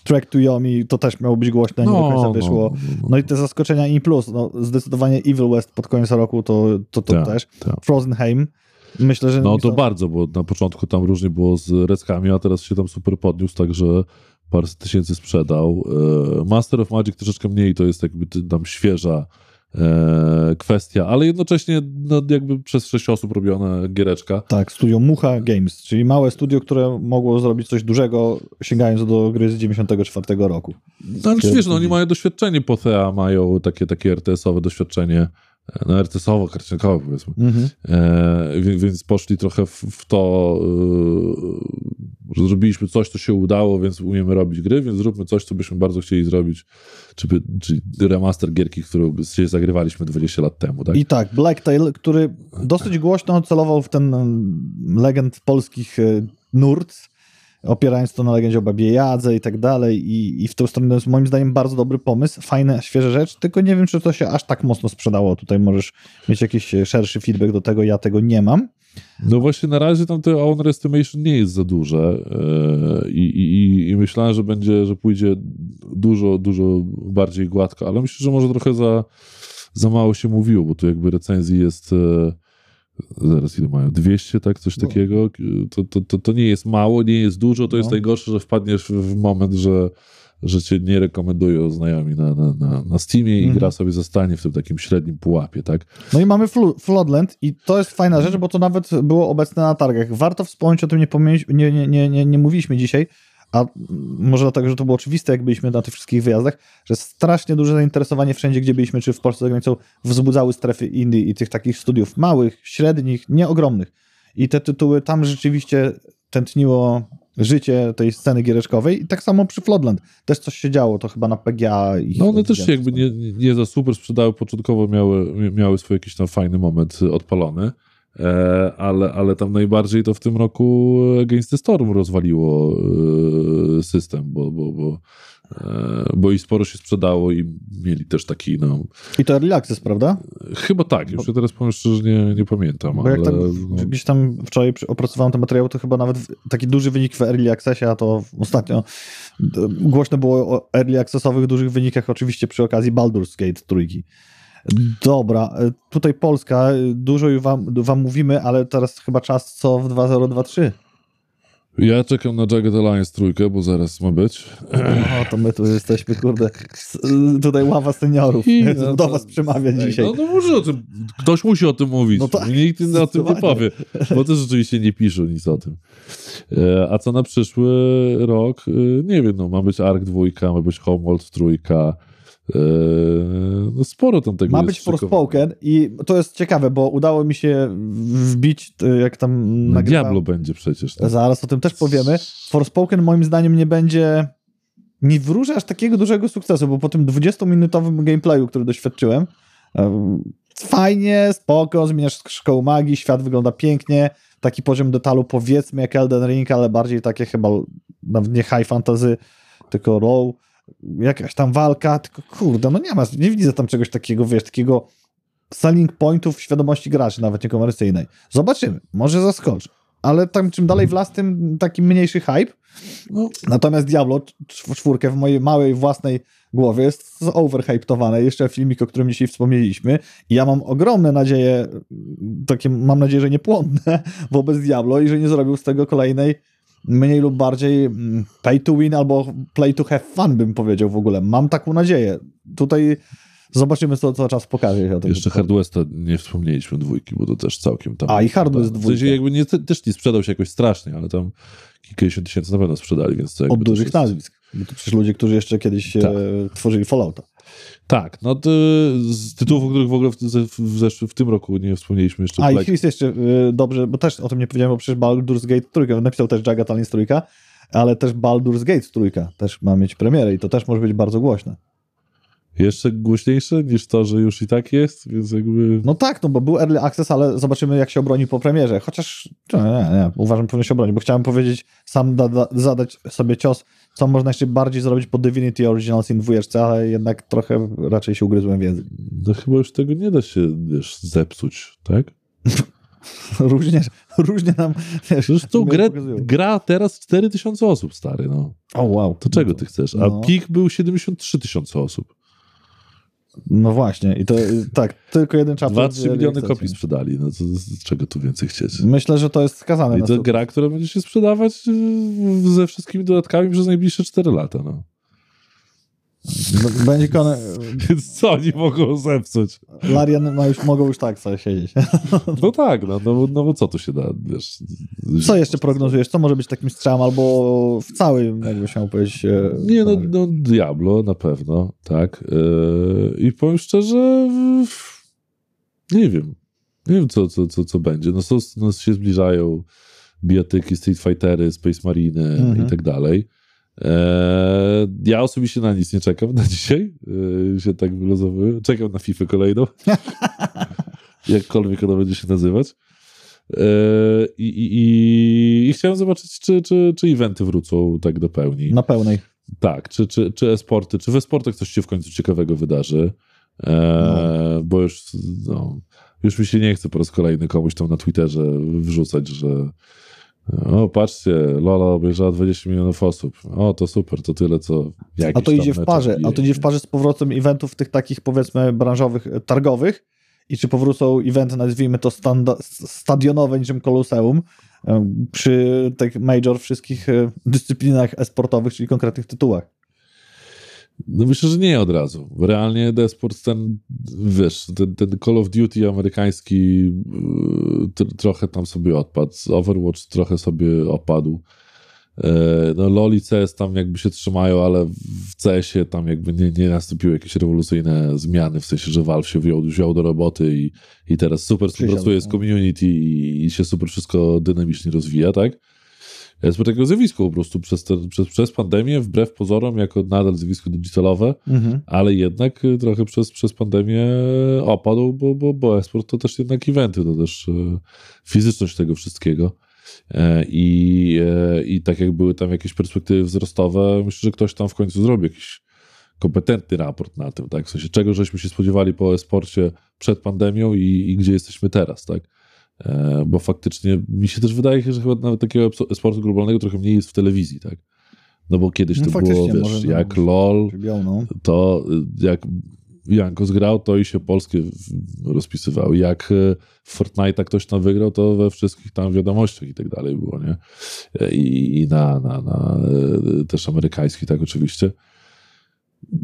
[SPEAKER 1] Track to Yomi, to też miało być głośne, no, nie do końca no, wyszło. No, no, no, i te zaskoczenia i plus, no, zdecydowanie Evil West pod koniec roku to, to, to ta, też. Ta. Frozenheim, myślę, że...
[SPEAKER 2] No to są... bardzo, bo na początku tam różnie było z reckami, a teraz się tam super podniósł, także parę tysięcy sprzedał. E, Master of Magic troszeczkę mniej, to jest jakby tam świeża e, kwestia, ale jednocześnie no, jakby przez sześć osób robiona giereczka.
[SPEAKER 1] Tak, studio Mucha Games, czyli małe studio, które mogło zrobić coś dużego, sięgając do gry z 94 roku.
[SPEAKER 2] No ale wiesz, no, oni mają doświadczenie po mają takie, takie RTS-owe doświadczenie no RTS-owo, karciankowe powiedzmy. Mhm. E, więc, poszli trochę w, w to, e, że zrobiliśmy coś, co się udało, więc umiemy robić gry, więc zróbmy coś, co byśmy bardzo chcieli zrobić, czyli, czyli remaster gierki, którą się zagrywaliśmy 20 lat temu. Tak?
[SPEAKER 1] I tak, Blacktail, który dosyć głośno celował w ten legend polskich e, nurt, opierając to na legendzie o Babie Jadze i tak dalej i, i w tę stronę to jest moim zdaniem bardzo dobry pomysł, fajna, świeża rzecz, tylko nie wiem, czy to się aż tak mocno sprzedało. Tutaj możesz mieć jakiś szerszy feedback do tego, ja tego nie mam.
[SPEAKER 2] No właśnie na razie tam to owner estimation nie jest za duże e, i, i, i myślałem, że będzie, że pójdzie dużo, dużo bardziej gładko, ale myślę, że może trochę za, za mało się mówiło, bo tu jakby recenzji jest e, zaraz ile mają, 200, tak, coś no. takiego, to, to, to, to nie jest mało, nie jest dużo, to no. jest najgorsze, że wpadniesz w moment, że że cię nie rekomendują znajomi na, na, na, na Steamie i
[SPEAKER 1] Mhm.
[SPEAKER 2] gra sobie zostanie w tym takim średnim pułapie, tak?
[SPEAKER 1] No i mamy Flu- Floodland i to jest fajna rzecz, bo to nawet było obecne na targach. Warto wspomnieć, o tym nie, nie, nie, nie, nie, nie mówiliśmy dzisiaj, a może dlatego, że to było oczywiste, jak byliśmy na tych wszystkich wyjazdach, że strasznie duże zainteresowanie wszędzie, gdzie byliśmy, czy w Polsce, za granicą, wzbudzały strefy indie i tych takich studiów małych, średnich, nie ogromnych. I te tytuły tam rzeczywiście tętniło życie tej sceny giereczkowej i tak samo przy Floodland. Też coś się działo, to chyba na PGA. Ich
[SPEAKER 2] No one też się jakby nie, nie za super sprzedały. Początkowo miały, miały swój jakiś tam fajny moment odpalony, ale, ale tam najbardziej to w tym roku Against the Storm rozwaliło e, system, bo, bo, bo, e, bo i sporo się sprzedało i mieli też taki, no,
[SPEAKER 1] I to Early Access, prawda?
[SPEAKER 2] chyba tak, już ja teraz powiem szczerze, nie, nie pamiętam,
[SPEAKER 1] Bo
[SPEAKER 2] ale
[SPEAKER 1] jak tak
[SPEAKER 2] no,
[SPEAKER 1] gdzieś tam wczoraj opracowałem te materiały, to chyba nawet taki duży wynik w Early Accessie, a to ostatnio głośno było o Early Accessowych dużych wynikach oczywiście przy okazji Baldur's Gate trójki. Dobra, y, tutaj Polska, y, dużo już wam, wam mówimy, ale teraz chyba czas co w 2023.
[SPEAKER 2] ja czekam na Jagged Alliance trójkę, bo zaraz ma być.
[SPEAKER 1] O, to my tu jesteśmy, kurde, y, tutaj ława seniorów.
[SPEAKER 2] I-
[SPEAKER 1] Do
[SPEAKER 2] no to-
[SPEAKER 1] was przemawia
[SPEAKER 2] Ej,
[SPEAKER 1] dzisiaj.
[SPEAKER 2] No, no może o tym, ktoś musi o tym mówić.
[SPEAKER 1] No tak,
[SPEAKER 2] Nikt o tym nie powie, bo też rzeczywiście nie piszą nic o tym. E, A co na przyszły rok? E, Nie wiem, no ma być Ark dwójka, ma być Homeworld trójka. E, No sporo tam tego
[SPEAKER 1] Ma być. Forspoken i to jest ciekawe, bo udało mi się wbić, y, jak tam
[SPEAKER 2] No,
[SPEAKER 1] nagrywałem-
[SPEAKER 2] Diablo będzie przecież. tak?
[SPEAKER 1] Zaraz o tym też powiemy. Forspoken moim zdaniem nie będzie. Nie wróży aż takiego dużego sukcesu, bo po tym 20-minutowym gameplayu, który doświadczyłem, em, fajnie, spoko, zmieniasz szkołę magii, świat wygląda pięknie, taki poziom detalu powiedzmy jak Elden Ring, ale bardziej takie chyba nawet nie high fantasy, tylko low, jakaś tam walka, tylko kurde, no nie ma, nie widzę tam czegoś takiego, wiesz, takiego selling pointów w świadomości graczy, nawet niekomercyjnej. Zobaczymy, może zaskoczy. Ale tam czym dalej w las, tym taki mniejszy hype.
[SPEAKER 2] No,
[SPEAKER 1] Natomiast Diablo cz- czwórkę w mojej małej własnej głowie jest overhyptowane. Jeszcze filmik, o którym dzisiaj wspomnieliśmy. I ja mam ogromne nadzieje, takie mam nadzieję, że niepłodne wobec Diablo i że nie zrobił z tego kolejnej mniej lub bardziej mm, pay to win albo play to have fun, bym powiedział w ogóle. Mam taką nadzieję. Tutaj zobaczymy, co, co czas pokaże.
[SPEAKER 2] jeszcze Hard Westa nie wspomnieliśmy dwójki, bo to też całkiem tam.
[SPEAKER 1] A, i Hard West
[SPEAKER 2] W sensie jakby nie, też nie sprzedał się jakoś strasznie, ale tam kilkadziesiąt tysięcy na pewno sprzedali, więc
[SPEAKER 1] Od dużych
[SPEAKER 2] jest-
[SPEAKER 1] nazwisk. Bo to przecież ludzie, którzy jeszcze kiedyś
[SPEAKER 2] Tak.
[SPEAKER 1] e, tworzyli Fallouta.
[SPEAKER 2] Tak, no to z tytułów, o których w ogóle w, w, w, tym roku nie wspomnieliśmy jeszcze.
[SPEAKER 1] A i Chris jeszcze y, dobrze, bo też o tym nie powiedziałem, bo przecież Baldur's Gate trójka, napisał też Jagged Alliance trójka, ale też Baldur's Gate trójka też ma mieć premierę i to też może być bardzo głośne.
[SPEAKER 2] Jeszcze głośniejsze niż to, że już i tak jest, więc jakby...
[SPEAKER 1] No tak, no bo był Early Access, ale zobaczymy jak się obroni po premierze, chociaż nie, nie, nie uważam, że powinien się obronić, bo chciałem powiedzieć, sam da, da, zadać sobie cios, co można jeszcze bardziej zrobić po Divinity Original Sin 2, ale jednak trochę raczej się ugryzłem w język.
[SPEAKER 2] No chyba już tego nie da się, wiesz, zepsuć, tak?
[SPEAKER 1] różnie, różnie nam, wiesz,
[SPEAKER 2] Przecież tą
[SPEAKER 1] mnie
[SPEAKER 2] grę gra teraz 4000 osób, stary, no.
[SPEAKER 1] O wow.
[SPEAKER 2] To czego ty chcesz? A
[SPEAKER 1] No.
[SPEAKER 2] pik był 73 tysiące osób.
[SPEAKER 1] No właśnie, i to tak, tylko jeden czapek.
[SPEAKER 2] 2-3 miliony kopii sprzedali, no to z czego tu więcej chcieć?
[SPEAKER 1] Myślę, że to jest skazane
[SPEAKER 2] I to gra, która będzie się sprzedawać y, ze wszystkimi dodatkami przez najbliższe 4 lata, no.
[SPEAKER 1] B- Będzie kone...
[SPEAKER 2] Więc co oni mogą zepsuć?
[SPEAKER 1] Larian ma już, mogą już tak sobie siedzieć.
[SPEAKER 2] No tak, no, no, no bo co tu się da, wiesz...
[SPEAKER 1] Co jeszcze prognozujesz? Co może być takim strzałem albo w całym, jakby się powiedzieć... e,
[SPEAKER 2] Nie, no, no Diablo na pewno, tak. Yy, I powiem szczerze, nie wiem. Nie wiem, co, co, co, co będzie. No, są, no się zbliżają bijatyki, Street Fightery, Space Marine
[SPEAKER 1] Mhm.
[SPEAKER 2] i tak dalej. Eee, ja osobiście na nic nie czekam na dzisiaj. Eee, się tak wylozowuję. Czekam na FIFA kolejną. Jakkolwiek ona będzie się nazywać. Eee, i, i, i, I chciałem zobaczyć, czy, czy, czy eventy wrócą tak do pełni.
[SPEAKER 1] Na pełnej.
[SPEAKER 2] Tak, czy, czy, czy e-sporty, czy w e-sportach coś się w końcu ciekawego wydarzy. Eee, Bo już, no, już mi się nie chce po raz kolejny komuś tam na Twitterze wrzucać, że o, patrzcie, Lola obejrzała 20 milionów osób. O, to super, to tyle, co jakiś
[SPEAKER 1] A to idzie w parze.
[SPEAKER 2] NBA.
[SPEAKER 1] A to idzie w parze z powrotem eventów tych takich powiedzmy branżowych, e, targowych i czy powrócą eventy, nazwijmy to standa- stadionowe niczym Koloseum przy tych major wszystkich e, dyscyplinach e-sportowych, czyli konkretnych tytułach.
[SPEAKER 2] No myślę, że nie od razu. Realnie Desport ten, wiesz, ten, ten Call of Duty amerykański y, trochę tam sobie odpadł. Overwatch trochę sobie opadł. E, no LoL i CS tam jakby się trzymają, ale w CS-ie tam jakby nie, nie nastąpiły jakieś rewolucyjne zmiany, w sensie, że Valve się wziął, wziął do roboty i, i teraz super współpracuje z community i, i się super wszystko dynamicznie rozwija, tak? Jest po takiego zjawisko po prostu przez, te, przez, przez pandemię, wbrew pozorom, jako nadal zjawisko digitalowe, mhm. ale jednak trochę przez, przez pandemię opadł, bo, bo, bo esport to też jednak eventy, to też e, fizyczność tego wszystkiego. E, I, e, I tak jak były tam jakieś perspektywy wzrostowe, myślę, że ktoś tam w końcu zrobi jakiś kompetentny raport na tym, tak? W sensie czego żeśmy się spodziewali po esporcie przed pandemią i, i gdzie jesteśmy teraz, tak? E, bo faktycznie mi się też wydaje, że chyba nawet takiego esportu globalnego trochę mniej jest w telewizji, tak? No bo kiedyś no to było, wiesz, jak LOL, no. to jak Janko zgrał, to i się polskie rozpisywały. Jak w Fortnite'a ktoś tam wygrał, to we wszystkich tam wiadomościach i tak dalej było, nie? I, i na, na, na też amerykańskich, tak oczywiście.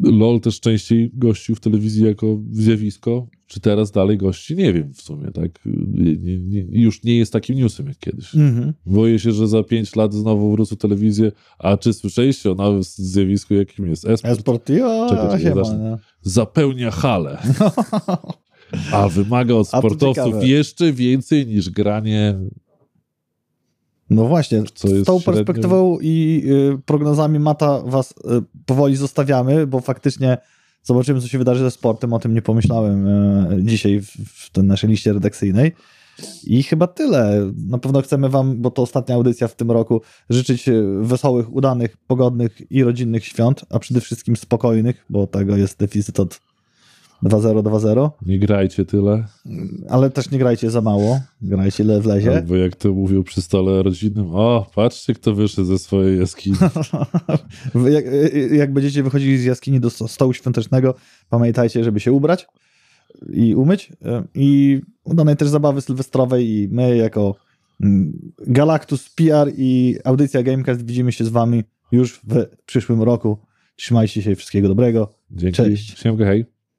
[SPEAKER 2] LOL też częściej gościł w telewizji jako zjawisko, czy teraz dalej gości? Nie wiem w sumie, tak? Nie, nie, już nie jest takim newsem jak kiedyś. Mm-hmm. Boję się, że za pięć lat znowu wrócą telewizję, a czy słyszeliście o nowym zjawisku, jakim jest esport?
[SPEAKER 1] Esport, jo, Czekaj, się ma,
[SPEAKER 2] Zapełnia halę. a wymaga od sportowców jeszcze więcej niż granie
[SPEAKER 1] no właśnie, z tą perspektywą i y, prognozami Mata was y, powoli zostawiamy, bo faktycznie zobaczymy, co się wydarzy ze sportem. O tym nie pomyślałem y, dzisiaj w, w tej naszej liście redakcyjnej. I chyba tyle. Na pewno chcemy Wam, bo to ostatnia audycja w tym roku, życzyć y, wesołych, udanych, pogodnych i rodzinnych świąt, a przede wszystkim spokojnych, bo tego jest deficyt od 2-0, 2-0.
[SPEAKER 2] Nie grajcie tyle.
[SPEAKER 1] Ale też nie grajcie za mało. Grajcie ile wlezie.
[SPEAKER 2] Albo jak to mówił przy stole rodzinnym, o, patrzcie, kto wyszedł ze swojej jaskini.
[SPEAKER 1] jak, jak będziecie wychodzili z jaskini do stołu świątecznego, pamiętajcie, żeby się ubrać i umyć. I udanej też zabawy sylwestrowej i my jako mm, Galactus PR i audycja Gamecast widzimy się z wami już w przyszłym roku. Trzymajcie się, wszystkiego dobrego.
[SPEAKER 2] Dzięki.
[SPEAKER 1] Cześć.
[SPEAKER 2] Siemka, hej.